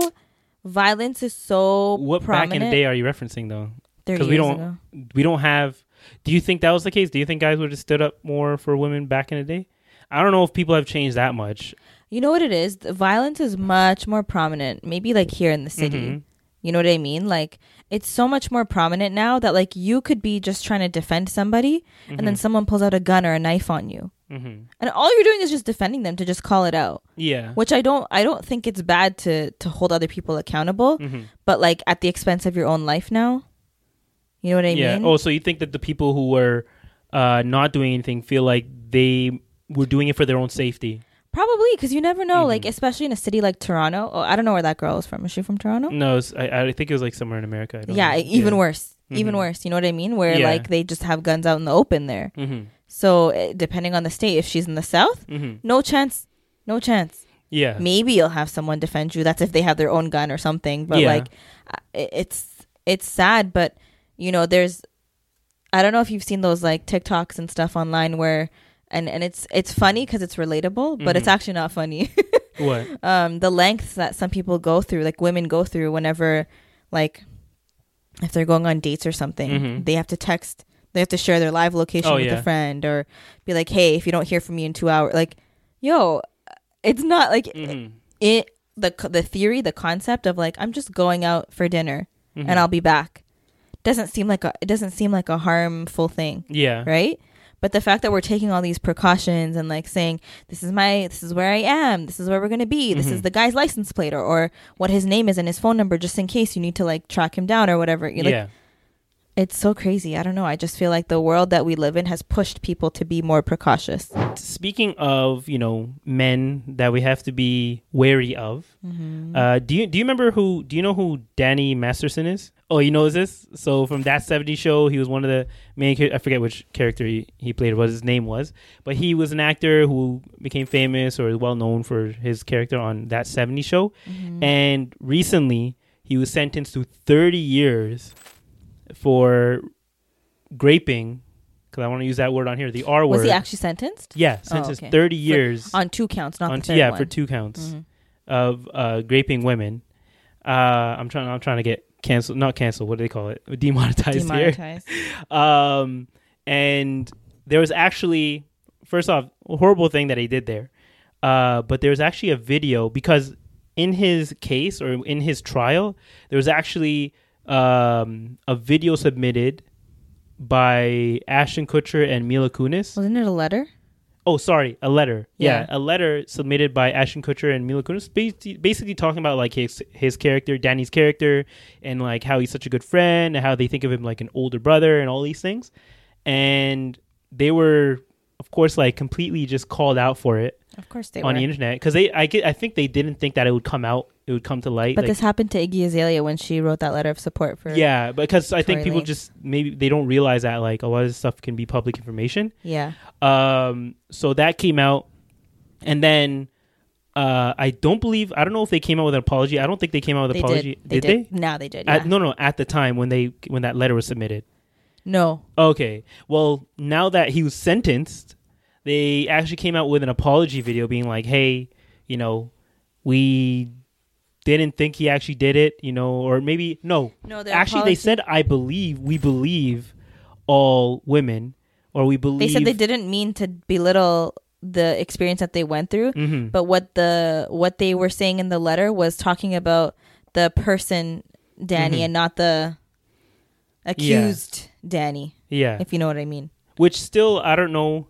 violence is so What prominent. back in the day are you referencing though? Because we don't ago. we don't have do you think that was the case? Do you think guys would have stood up more for women back in the day? I don't know if people have changed that much. You know what it is? The violence is much more prominent. Maybe like here in the city. Mhm. You know what I mean? Like it's so much more prominent now that like you could be just trying to defend somebody and then someone pulls out a gun or a knife on you. Mm-hmm. And all you're doing is just defending them to just call it out. Yeah. Which I don't I don't think it's bad to to hold other people accountable, Mhm. but like at the expense of your own life now. You know what I yeah. mean? Oh, so you think that the people who were uh, not doing anything feel like they were doing it for their own safety? Probably because you never know. Mm-hmm. Like especially in a city like Toronto. Oh, I don't know where that girl is from. Is she from Toronto? No, I, I think it was like somewhere in America. I don't Yeah, know. even worse. Even Mhm. worse. You know what I mean? Where Yeah. like they just have guns out in the open there. Mhm. So eh, depending on the state, if she's in the south, Mhm. no chance. No chance. Yeah. Maybe you'll have someone defend you. That's if they have their own gun or something. But Yeah. like, it's it's sad. But you know, there's. I don't know if you've seen those like TikToks and stuff online where, and and it's it's funny because it's relatable, but it's Mhm. actually not funny. What? um the lengths that some people go through like women go through whenever like if they're going on dates or something Mhm. they have to text they have to share their live location Oh, with yeah. a friend or be like hey if you don't hear from me in two hours like yo it's not like Mhm. it the the theory the concept of like i'm just going out for dinner and i'll be back doesn't seem like a it doesn't seem like a harmful thing Yeah. right but the fact that we're taking all these precautions and like saying this is my this is where i am this is where we're going to be this Mm-hmm. is the guy's license plate or, or what his name is and his phone number just in case you need to like track him down or whatever like, yeah. It's so crazy i don't know i just feel like the world that we live in has pushed people to be more precautious Speaking of, you know, men that we have to be wary of, Mm-hmm. uh, do you do you remember who? Do you know who Danny Masterson is? Oh, you know this? So from that '70s show, he was one of the main. I forget which character he, he played, what his name was, but he was an actor who became famous or well known for his character on that '70s show. Mm-hmm. And recently, he was sentenced to 30 years for graping. Because I want to use that word on here, the R word. was he actually sentenced Yeah, Oh, sentenced okay. 30 For- years on two counts not on the t- yeah one. for two counts Mhm. of uh, graping women. Uh, I'm trying. I'm trying to get canceled. Not canceled. What do they call it? Demonetized, Demonetized. here. Um, and there was actually first off a horrible thing that he did there. Uh, but there was actually a video because in his case or in his trial, there was actually um, a video submitted by Ashton Kutcher and Mila Kunis. wasn't it a letter Oh, sorry, a letter. Yeah, Yeah. a letter submitted by Ashton Kutcher and Mila Kunis, basically, basically talking about like his his character, Danny's character, and like how he's such a good friend, and how they think of him like an older brother, and all these things. And they were, of course, like completely just called out for it of course they on were the internet because they, I, get- I think they didn't think that it would come out, it would come to light. but like- this happened to iggy azalea when she wrote that letter of support for yeah, because I think people just maybe they don't realize that like a lot of this stuff can be public information. yeah Um, so that came out, and then uh, I don't believe I don't know if they came out with an apology. I don't think they came out with they an apology. did they did, now they did yeah. At, no, no. At the time when they when that letter was submitted. No Okay. Well, now that he was sentenced, they actually came out with an apology video, being like, "Hey, you know, we." Didn't think he actually did it, you know, or maybe no. No, the actually, they apology- said, "I believe, we believe all women, or we believe." they said they didn't mean to belittle the experience that they went through Mhm. but what the what they were saying in the letter was talking about the person danny Mhm. and not the accused danny Yeah, if you know what i mean which still I don't know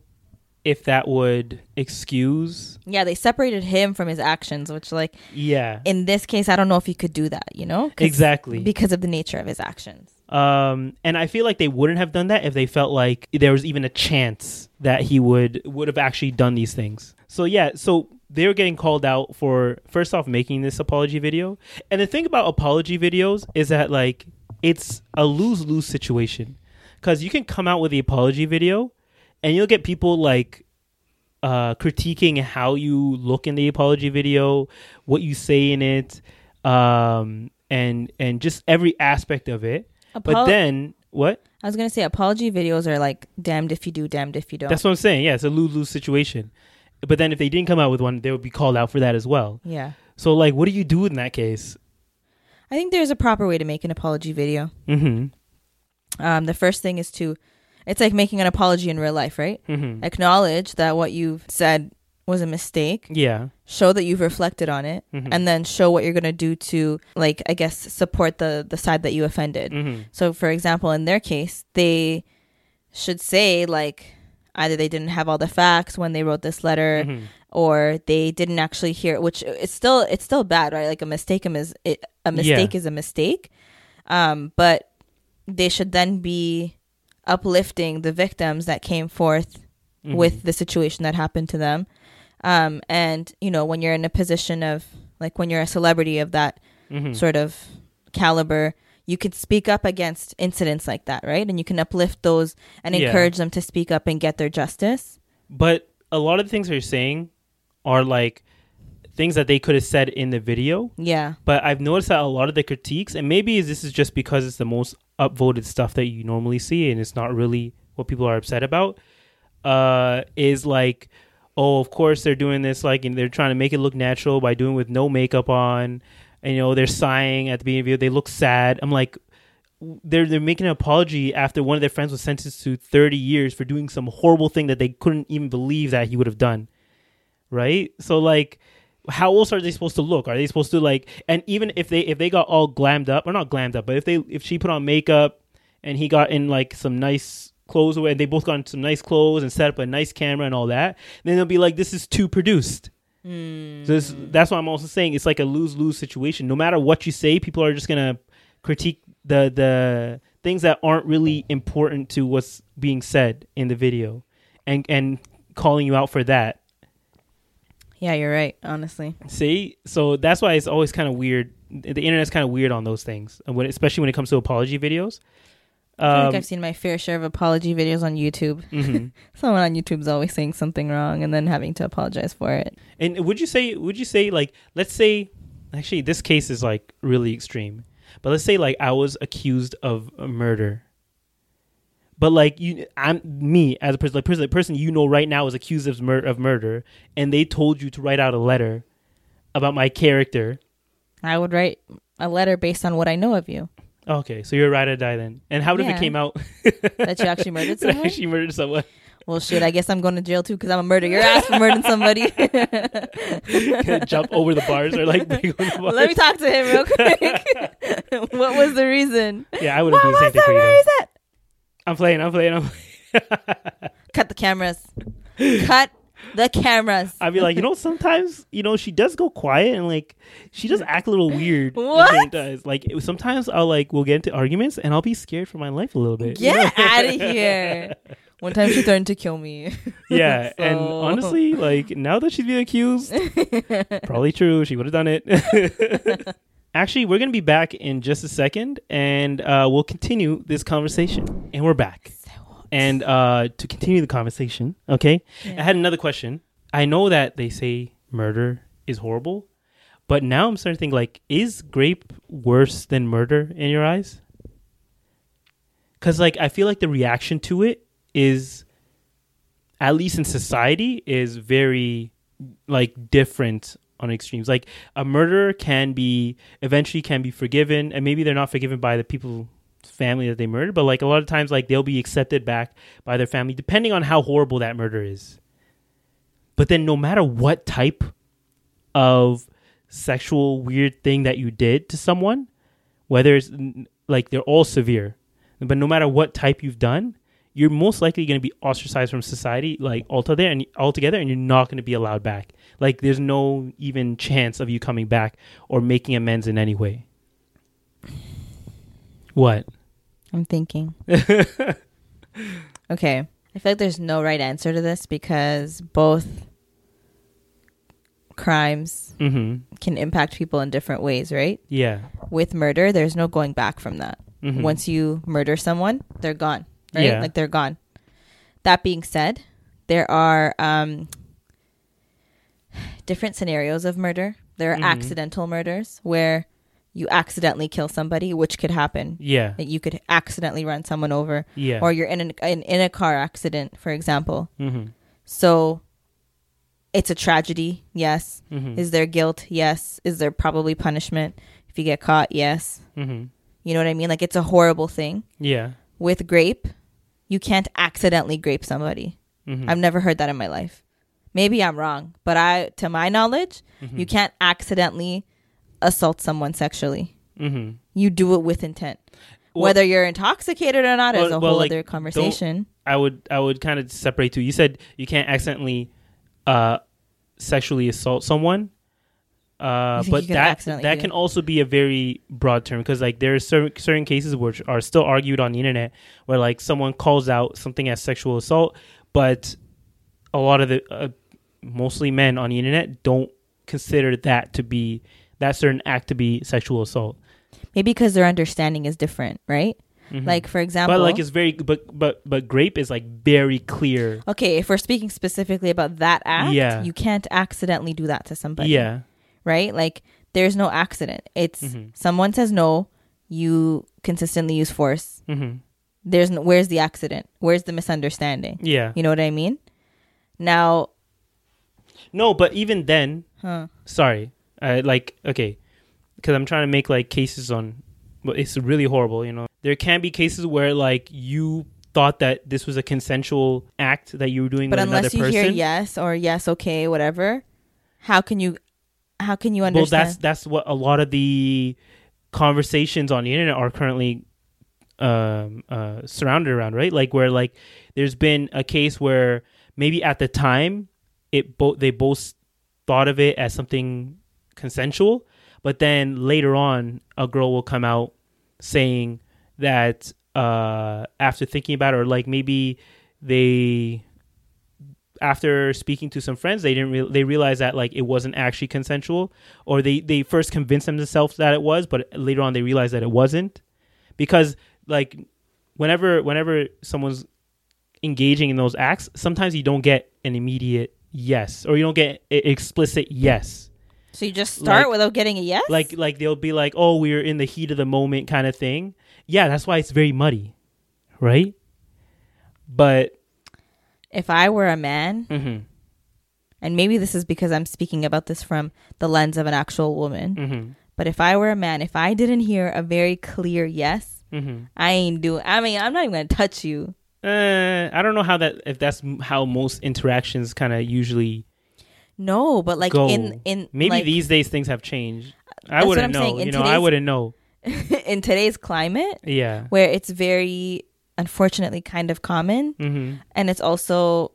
if that would excuse. yeah they separated him from his actions which like Yeah, in this case i don't know if you could do that you know? exactly. because of the nature of his actions Um, and I feel like they wouldn't have done that if they felt like there was even a chance that he would would have actually done these things. So yeah, so they were getting called out for first off making this apology video. And the thing about apology videos is that like it's a lose lose situation because you can come out with the apology video, and you'll get people like uh, critiquing how you look in the apology video, what you say in it, um, and and just every aspect of it. but then what? i was gonna say apology videos are like damned if you do damned if you don't That's what I'm saying. Yeah, it's a lose lose situation. But then if they didn't come out with one, they would be called out for that as well. yeah So like, what do you do in that case? I think there's a proper way to make an apology video Mm-hmm. um, the first thing is to it's like making an apology in real life right Mm-hmm. acknowledge that what you've said was a mistake. Yeah. Show that you've reflected on it, Mhm. and then show what you're gonna do to, like, I guess, support the the side that you offended. hmm So, for example, in their case, they should say like either they didn't have all the facts when they wrote this letter, Mhm. or they didn't actually hear. Which it's still it's still bad, right? Like a mistake is it, a mistake is a mistake, um, but they should then be uplifting the victims that came forth Mhm. with the situation that happened to them. Um, and you know, when you're in a position of like when you're a celebrity of that Mhm. sort of caliber, you could speak up against incidents like that, right? And you can uplift those and Yeah. encourage them to speak up and get their justice. But a lot of the things you're saying are like things that they could have said in the video. Yeah. But I've noticed that a lot of the critiques, and maybe this is just because it's the most upvoted stuff that you normally see, and it's not really what people are upset about, uh, is like, oh, of course they're doing this, like, and they're trying to make it look natural by doing with no makeup on, and you know they're sighing at the beginning of the video, they look sad. I'm like, they're they're making an apology after one of their friends was sentenced to 30 years for doing some horrible thing that they couldn't even believe that he would have done, right? So like how else are they supposed to look? Are they supposed to like and even if they if they got all glammed up or not glammed up, but if they if she put on makeup and he got in like some nice clothes away and they both got in some nice clothes and set up a nice camera and all that, then they'll be like, This is too produced. Hmm. So this, that's what I'm also saying. It's like a lose lose situation. No matter what you say, people are just gonna critique the the things that aren't really important to what's being said in the video, and and calling you out for that. Yeah, you're right, honestly. See, so that's why it's always kind of weird. The internet's kind of weird on those things, when, especially when it comes to apology videos. I think Um, I've seen my fair share of apology videos on YouTube. mhm. Someone on YouTube's always saying something wrong and then having to apologize for it. And would you say would you say like let's say actually this case is like really extreme. But let's say like I was accused of murder. But like you I'm me as a person like person the person you know right now is accused of mur- of murder and they told you to write out a letter about my character. I would write a letter based on what I know of you. Okay, so you're a ride or die then. And how if Yeah. it came out That you actually murdered that someone? actually murdered someone? Well, shit, I guess I'm going to jail too because I'm a murderer. Your ass for murdering somebody. Jump over the bars or like break over the bars. Let me talk to him real quick. what was the reason? Yeah, I would have done the same thing for you. I'm playing. I'm playing. I'm. playing. Cut the cameras. Cut the cameras. I'd be like, you know, sometimes you know she does go quiet and like she does act a little weird. What? Does like it, sometimes I'll like we'll get into arguments and I'll be scared for my life a little bit. you Get know? out of here. One time she threatened to kill me. Yeah, and honestly, like now that she's being accused, probably true. She would have done it. Actually, we're gonna be back in just a second, and uh, we'll continue this conversation. And we're back. And uh, to continue the conversation, okay, I had another question. I know that they say murder is horrible, but now I'm starting to think like, is grape worse than murder in your eyes? Because like I feel like the reaction to it is, at least in society, is very like different on extremes. Like a murderer can be eventually can be forgiven, and maybe they're not forgiven by the people family that they murdered, but like a lot of times like they'll be accepted back by their family depending on how horrible that murder is. But then no matter what type of sexual weird thing that you did to someone, whether it's like they're all severe, but no matter what type you've done, you're most likely going to be ostracized from society like altogether and altogether and you're not going to be allowed back. Like there's no even chance of you coming back or making amends in any way. What? I'm thinking. okay. I feel like there's no right answer to this because both crimes Mhm. can impact people in different ways, right? Yeah. With murder, there's no going back from that. Mhm. Once you murder someone, they're gone, right? Yeah. Like they're gone. That being said, there are um, different scenarios of murder. There are Mhm. accidental murders where you accidentally kill somebody, which could happen. Yeah. That you could accidentally run someone over, Yeah. or you're in an, in, in a car accident, for example. Mhm. So it's a tragedy, yes. Mhm. Is there guilt? Yes. Is there probably punishment if you get caught? Yes. Mhm. You know what I mean? Like it's a horrible thing. Yeah. With grape, you can't accidentally grape somebody. Mhm. I've never heard that in my life. maybe I'm wrong, but I, to my knowledge, Mm-hmm. you can't accidentally assault someone sexually. hmm You do it with intent. Well- Whether you're intoxicated or not is a well, whole like, other conversation. I would I would kind of separate two. You said you can't accidentally uh, sexually assault someone, uh, but that that can also be a very broad term because like there are certain certain cases which are still argued on the internet where like someone calls out something as sexual assault, but a lot of the uh, mostly men on the internet don't consider that to be that certain act to be sexual assault. Maybe because their understanding is different, right? Like for example, Mm-hmm. But like it's very but but but grape is like very clear. okay, if we're speaking specifically about that act, Yeah. you can't accidentally do that to somebody. Yeah. Right? Like there's no accident. It's Mm-hmm. someone says no, you consistently use force. hmm There's no, where's the accident? Where's the misunderstanding? Yeah. You know what I mean? Now, No, but even then, huh? sorry, uh, like okay, because I'm trying to make like cases on, but it's really horrible. You know, there can be cases where like you thought that this was a consensual act that you were doing But with another unless you person. hear yes or yes, okay, whatever, how can you how can you understand? well, that's that's what a lot of the conversations on the internet are currently um, uh, surrounded around, right? Like where like there's been a case where maybe at the time it both they both thought of it as something consensual, but then later on a girl will come out saying that uh, after thinking about it, or like maybe they after speaking to some friends they didn't re- they realized that like it wasn't actually consensual or they they first convinced themselves that it was but later on they realized that it wasn't. Because like whenever whenever someone's engaging in those acts sometimes you don't get an immediate yes or you don't get a- explicit yes. So you just start like- without getting a yes. like like they'll be like oh we're in the heat of the moment kind of thing. Yeah that's why it's very muddy right? But if I were a man, mhm and maybe this is because I'm speaking about this from the lens of an actual woman, mhm but if I were a man, if I didn't hear a very clear yes, mhm I ain't doing. I mean, I'm not even gonna touch you. Uh, I don't know how that if that's how most interactions kind of usually No, but like go. in in maybe like, these days things have changed. I wouldn't know. You know, I wouldn't know. in today's climate Yeah. where it's very unfortunately kind of common hmm and it's also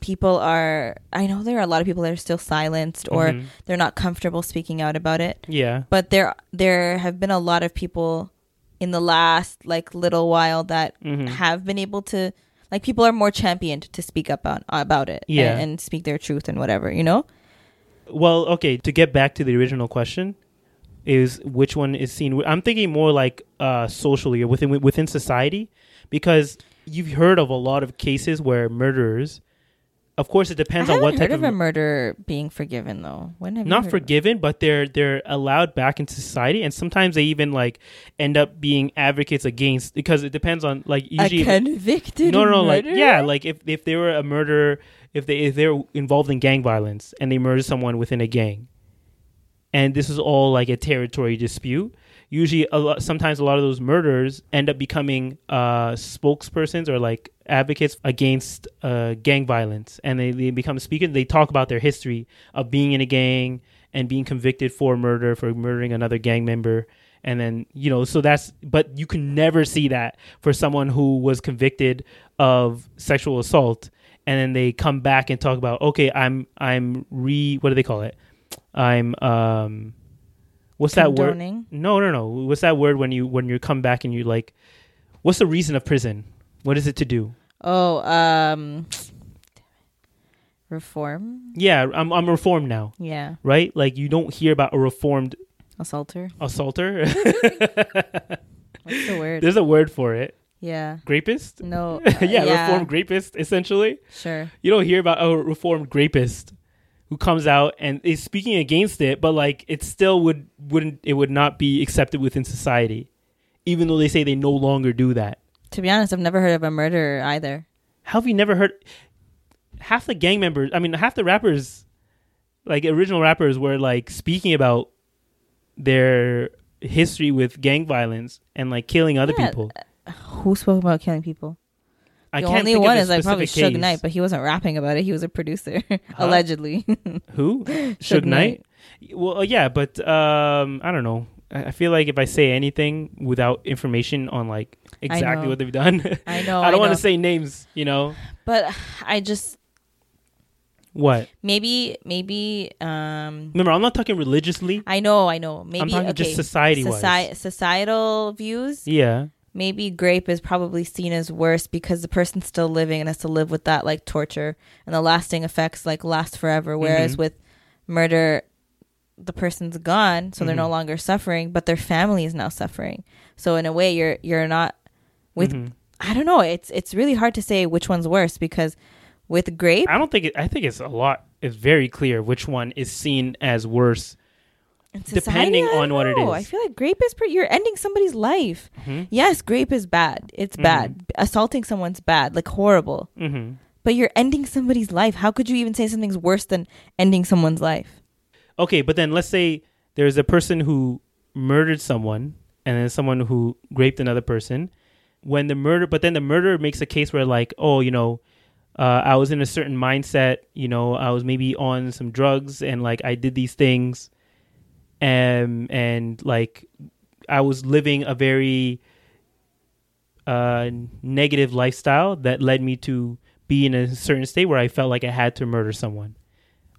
people are i know there are a lot of people that are still silenced or Mhm. they're not comfortable speaking out about it Yeah. but there there have been a lot of people in the last like little while that Mhm. have been able to like people are more championed to speak up on about it Yeah. and, and speak their truth and whatever you know Well, okay. To get back to the original question, is which one is seen? I'm thinking more like uh, socially or within within society, because you've heard of a lot of cases where murderers. Of course, it depends on what type of a murder being forgiven though when have not forgiven, but they're they're allowed back into society, and sometimes they even like end up being advocates against because it depends on like usually a convicted no no no like yeah like if if they were a murderer if they if they're involved in gang violence and they murder someone within a gang, and this is all like a territory dispute. Usually, a lot, sometimes a lot of those murderers end up becoming uh, spokespersons or like advocates against uh, gang violence, and they, they become speakers. They talk about their history of being in a gang and being convicted for murder for murdering another gang member, and then you know, so that's. But you can never see that for someone who was convicted of sexual assault, and then they come back and talk about, okay, I'm I'm re what do they call it? I'm um what's that word? No, no, no. What's that word when you when you come back and you like what's the reason of prison? What is it to do? oh um reform Yeah, I'm I'm reformed now, yeah right? Like you don't hear about a reformed assaulter assaulter. what's the word There's a word for it. yeah Grapist? no yeah, uh, reformed grapist essentially. sure You don't hear about a reformed grapist who comes out and is speaking against it, but like it still would wouldn't it would not be accepted within society, even though they say they no longer do that. to be honest i've never heard of a murderer either How have you never heard? Half the gang members, I mean, half the rappers, like original rappers, were like speaking about their history with gang violence and like killing other Yeah, people. Uh, who spoke about killing people I the only one is like probably specific Suge. Knight, but he wasn't rapping about it. He was a producer, allegedly. Who? Suge Knight. Well, uh, yeah, but um, I don't know. I feel like if I say anything without information on like exactly what they've done, I know. I don't want to say names. You know but I just what? maybe maybe um Remember, I'm not talking religiously. I know I know maybe talking okay just society-wise. soci- societal views Yeah. Maybe grape is probably seen as worse because the person's still living and has to live with that like torture and the lasting effects like last forever whereas Mhm. with murder the person's gone so they're no Mhm. longer suffering but their family is now suffering so in a way you're you're not with Mhm. i don't know it's it's really hard to say which one's worse because with grape I don't think it, I think it's a lot. It's very clear which one is seen as worse. In depending society, I on what it is. don't know. is. i feel like grape is pretty you're ending somebody's life Mhm. yes grape is bad it's bad assaulting someone's bad like horrible Mm-hmm. But you're ending somebody's life. How could you even say something's worse than ending someone's life? Okay, but then let's say there's a person who murdered someone and then someone who raped another person. When the murder, but then the murderer makes a case where like, oh, you know, uh, I was in a certain mindset. You know, I was maybe on some drugs and like I did these things, and and like I was living a very uh, negative lifestyle that led me to be in a certain state where I felt like I had to murder someone.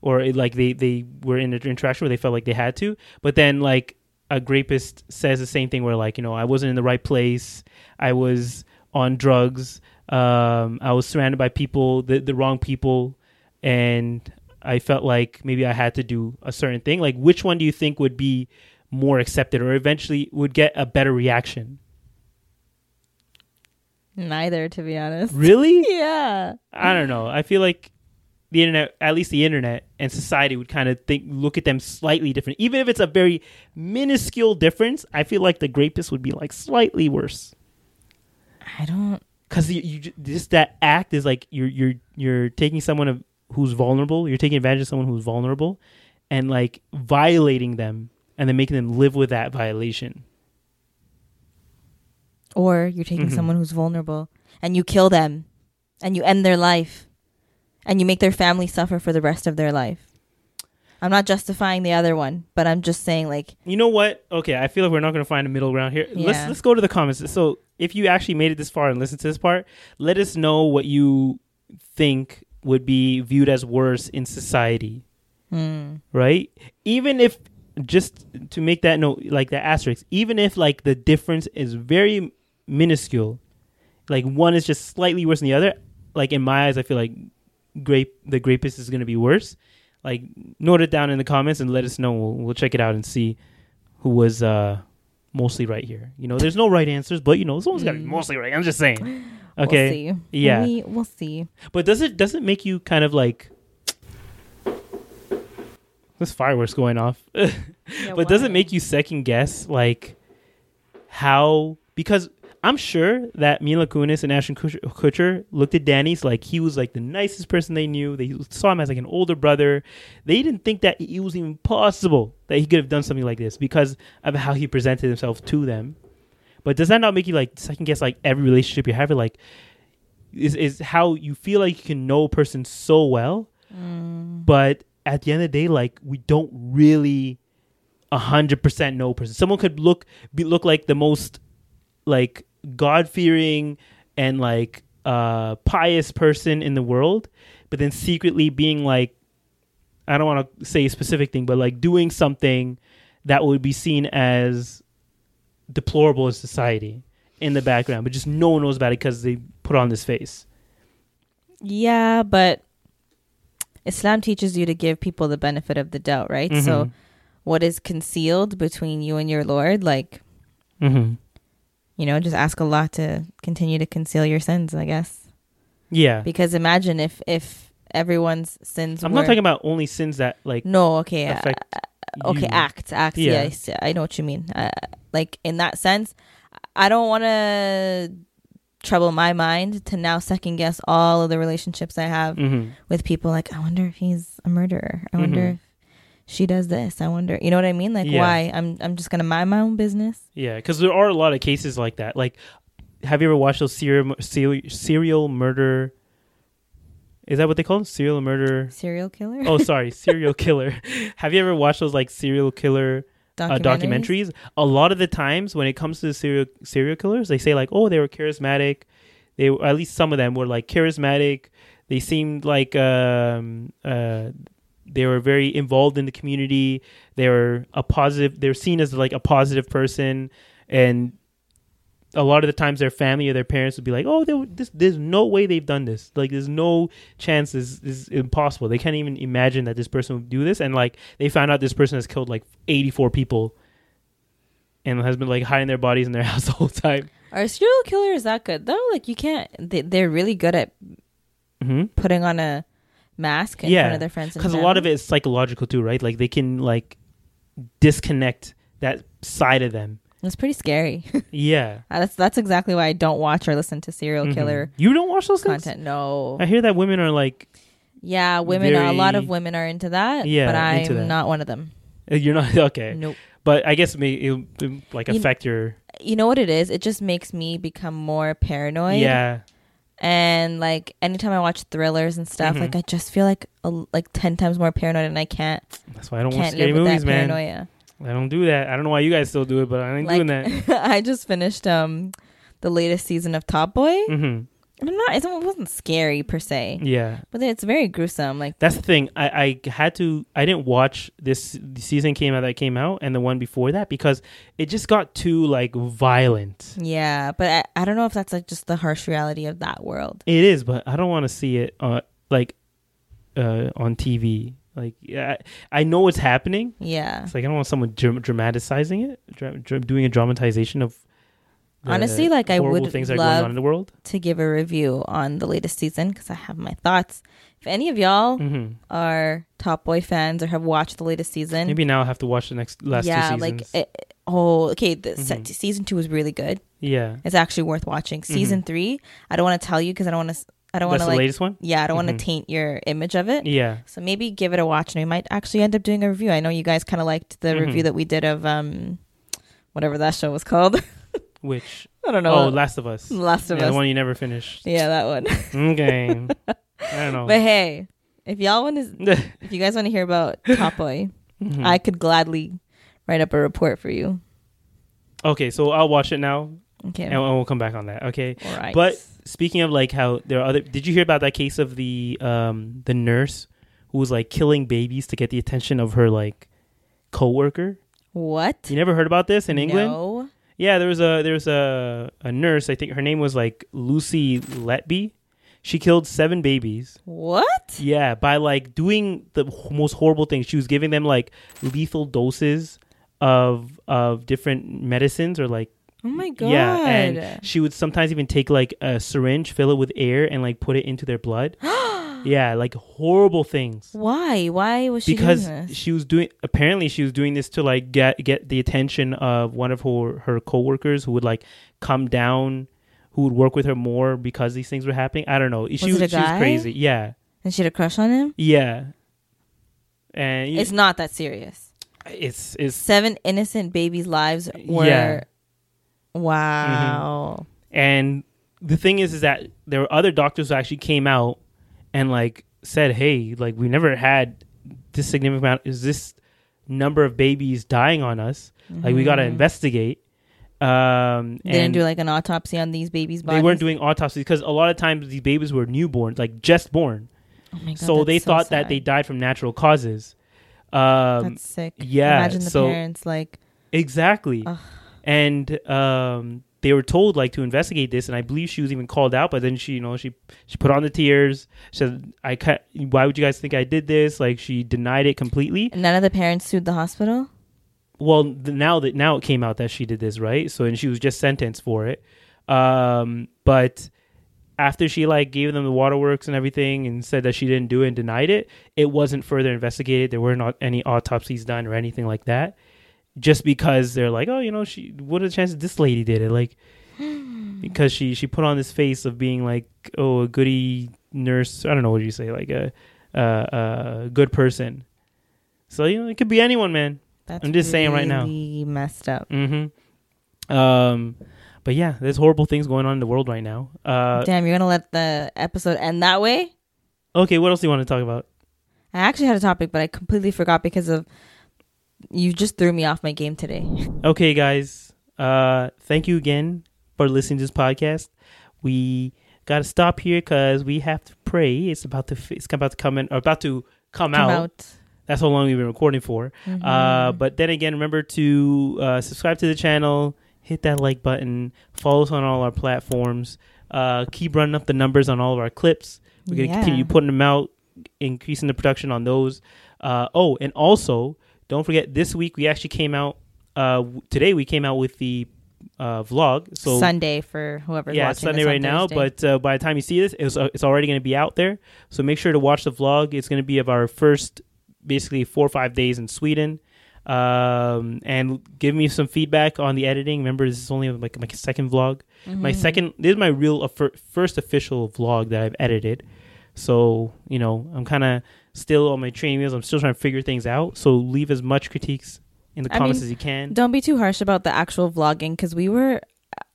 Or it, like they they were in an interaction where they felt like they had to. But then like a rapist says the same thing where like you know i wasn't in the right place. I was on drugs. Um i was surrounded by people the, the wrong people. And i felt like maybe i had to do a certain thing like which one do you think would be more accepted or eventually would get a better reaction Neither, to be honest. really Yeah. I don't know. I feel like the internet, at least the internet and society, would kind of think look at them slightly different, even if it's a very minuscule difference. I feel like the rapist would be like slightly worse I don't. because you, you just that act is like you're you're you're taking someone of, who's vulnerable, you're taking advantage of someone who's vulnerable, and like violating them, and then making them live with that violation. Or you're taking Mhm. someone who's vulnerable and you kill them and you end their life and you make their family suffer for the rest of their life. I'm not justifying the other one, but I'm just saying, like, You know what? Okay, I feel like we're not going to find a middle ground here. Let's let's go to the comments. So, if you actually made it this far and listened to this part, let us know what you think would be viewed as worse in society, hmm. right? Even if just to make that note, like the asterisk, even if like the difference is very minuscule, like one is just slightly worse than the other. Like in my eyes, I feel like grape the grapist is going to be worse. Like note it down in the comments and let us know. We'll, we'll check it out and see who was uh mostly right here. You know, there's no right answers, but you know, someone's got to be mm. mostly right. I'm just saying. Okay. We'll see. Yeah. We, we'll see. But does it does it make you kind of like this fireworks going off. but does it make you second guess like how because I'm sure that Mila Kunis and Ashton Kutcher, Kutcher looked at Danny's like he was like the nicest person they knew. They saw him as like an older brother. They didn't think that it was even possible that he could have done something like this because of how he presented himself to them. But does that not make you like second guess like every relationship you're having? Like, is is how you feel like you can know a person so well, mm. but at the end of the day, like we don't really a hundred percent know a person. Someone could look be look like the most like God fearing and like uh pious person in the world, but then secretly being like I don't want to say a specific thing, but like doing something that would be seen as deplorable in society in the background, but just no one knows about it because they put on this face. Yeah, but Islam teaches you to give people the benefit of the doubt, right? So Mhm. what is concealed between you and your Lord, like, Mm-hmm. You know, just ask Allah to continue to conceal your sins, I guess. Yeah, Because imagine if if everyone's sins I'm were not talking about only sins that like No, okay. uh, okay, you. acts, acts. Yeah. Yes, I know what you mean. Uh, like in that sense, I don't want to trouble my mind to now second guess all of the relationships I have Mhm. with people. Like, I wonder if he's a murderer. I wonder Mhm. if she does this. I wonder. You know what I mean? Like, Yeah. why? I'm I'm just gonna mind my own business. Yeah, because there are a lot of cases like that. Like have you ever watched those serial serial, serial murder? Is that what they call them? Serial murder. Serial killer. Oh, sorry, serial killer. have you ever watched those like serial killer uh, documentaries? A lot of the times when it comes to the serial serial killers, they say like, oh, they were charismatic. They at least some of them were like charismatic. They seemed like um, uh, they were very involved in the community. They were a positive. They're seen as like a positive person, and a lot of the times their family or their parents would be like, "Oh, they, this, there's no way they've done this. Like, there's no chance. This, this is impossible. They can't even imagine that this person would do this." And like, they found out this person has killed like 84 people, and has been like hiding their bodies in their house the whole time. Are serial killers that good though? Like, you can't. They, they're really good at Mm-hmm. putting on a mask in Yeah, front of their friends. because a lot of it is psychological too, right? Like they can like disconnect that side of them. It's pretty scary. Yeah. Uh, that's that's exactly why I don't watch or listen to serial Mhm. killer You don't watch those things? content. No. I hear that women are like, Yeah, women. Are, a lot of women are into that. Yeah, but I'm not one of them. uh, you're not okay. Nope. But I guess it may it, would, like You- affect your You know what it is? It just makes me become more paranoid. yeah. And like anytime I watch thrillers and stuff, Mhm. like I just feel like a, like ten times more paranoid, and I can't That's why I don't watch scary movies, man. paranoia. I don't do that. I don't know why you guys still do it, but I ain't Like doing that. I just finished um the latest season of Top Boy. hmm And I'm not. It wasn't scary per se, Yeah. but it's very gruesome. Like That's the thing. I, I had to. I didn't watch this the season came out that came out and the one before that because it just got too like violent. yeah, but I, I don't know if that's like just the harsh reality of that world. It is, but I don't want to see it uh, like uh, on TV. Like, yeah, I, I know what's happening. Yeah. It's like I don't want someone dram- dramatizing it, dra- dra- doing a dramatization of. Honestly, like, I would things that are going love- on in the world. To give a review on the latest season because I have my thoughts. If any of y'all hmm are Top Boy fans or have watched the latest season, Maybe now I'll have to watch the next last yeah, two like it, oh, okay. The Mhm. season two was really good. yeah, It's actually worth watching. Season three, I don't want to tell you because I don't want to. I don't want to the like. latest one. Yeah, I don't want to taint your image of it. Yeah, So maybe give it a watch, and we might actually end up doing a review. I know you guys kind of liked the Mhm. review that we did of um, whatever that show was called. which I don't know. oh, Last of Us. Last of yeah, Us. the one you never finished. yeah, that one. Okay, I don't know. But hey, if y'all want to, if you guys want to hear about Top Boy, Mhm. I could gladly write up a report for you. okay, so I'll watch it now, Okay. and we'll come back on that. Okay. All right. But speaking of like how there are other, did you hear about that case of the um the nurse who was like killing babies to get the attention of her like coworker? what? You never heard about this in England? No. Yeah, there was a there was a a nurse. I think her name was like Lucy Letby. She killed seven babies. What? Yeah, by like doing the most horrible things. She was giving them like lethal doses of of different medicines or like Oh my god. yeah, and she would sometimes even take like a syringe, fill it with air, and like put it into their blood. yeah, like horrible things. Why? Why was she Because doing this? she was doing apparently she was doing this to like get get the attention of one of her her coworkers who would like come down, who would work with her more because these things were happening. I don't know. She Was was, it a she was crazy. Yeah, and she had a crush on him. yeah. And you- It's not that serious. it's it's Seven innocent babies' lives were. Yeah. Wow. Mm-hmm. And the thing is, is that there were other doctors who actually came out and like said, "Hey, like we never had this significant amount. Is this number of babies dying on us? Like we got to investigate." Um, They didn't do like an autopsy on these babies' bodies. they weren't doing autopsies because a lot of times these babies were newborn, like just born. Oh my God, so they thought that they died from natural causes. Um, That's sick. yeah, Imagine the so- parents like. Exactly. Ugh. And um, they were told like to investigate this, and I believe she was even called out. But then she, you know, she she put on the tears. She said, "I cut. why would you guys think I did this?" Like she denied it completely. And None of the parents sued the hospital. Well, the, now that now it came out that she did this, right? So and she was just sentenced for it. Um, but after she like gave them the waterworks and everything and said that she didn't do it and denied it, it wasn't further investigated. There were not any autopsies done or anything like that. Just because they're like, oh, you know, she what are the chances this lady did it? Like because she she put on this face of being like, oh, a goody nurse. I don't know what you say, like a a, a good person. So you know, it could be anyone, man. That's I'm just saying right now. messed up. Mm-hmm. Um, but but yeah, there's horrible things going on in the world right now. Uh, Damn, you're gonna let the episode end that way? okay, what else do you want to talk about? I actually had a topic, but I completely forgot because of you just threw me off my game today. Okay, guys. Uh, thank you again for listening to this podcast. We got to stop here because we have to pray. It's about to it's about to come in or about to come, Come out. out. That's how long we've been recording for. Uh, but then again, remember to uh, subscribe to the channel, hit that like button, follow us on all our platforms. Uh, keep running up the numbers on all of our clips. We're gonna Yeah. continue putting them out, increasing the production on those. Uh, oh, and also don't forget this week we actually came out. Uh, today we came out with the uh, vlog. So Sunday for whoever's yeah, watching. Sunday this right now, but uh, by the time you see this, it's, uh, it's already going to be out there. So make sure to watch the vlog. It's going to be of our first, basically four or five days in Sweden, um, and give me some feedback on the editing. Remember, this is only like my second vlog. Mm-hmm. My second, this is my real uh, fir- first official vlog that I've edited. So you know, I'm kind of still on my training wheels. I'm still trying to figure things out. So leave as much critiques in the I comments mean, as you can. don't be too harsh about the actual vlogging because we were.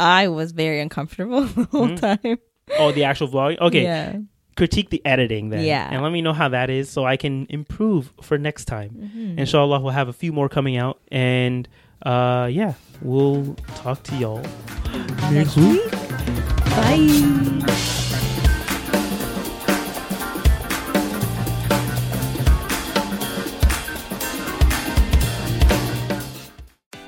I was very uncomfortable the whole Mhm. time. Oh, the actual vlog. Okay, Yeah. critique the editing then. Yeah. And let me know how that is so I can improve for next time. Mm-hmm. Inshallah, we'll have a few more coming out. And uh, yeah, we'll talk to y'all. Next week. Bye.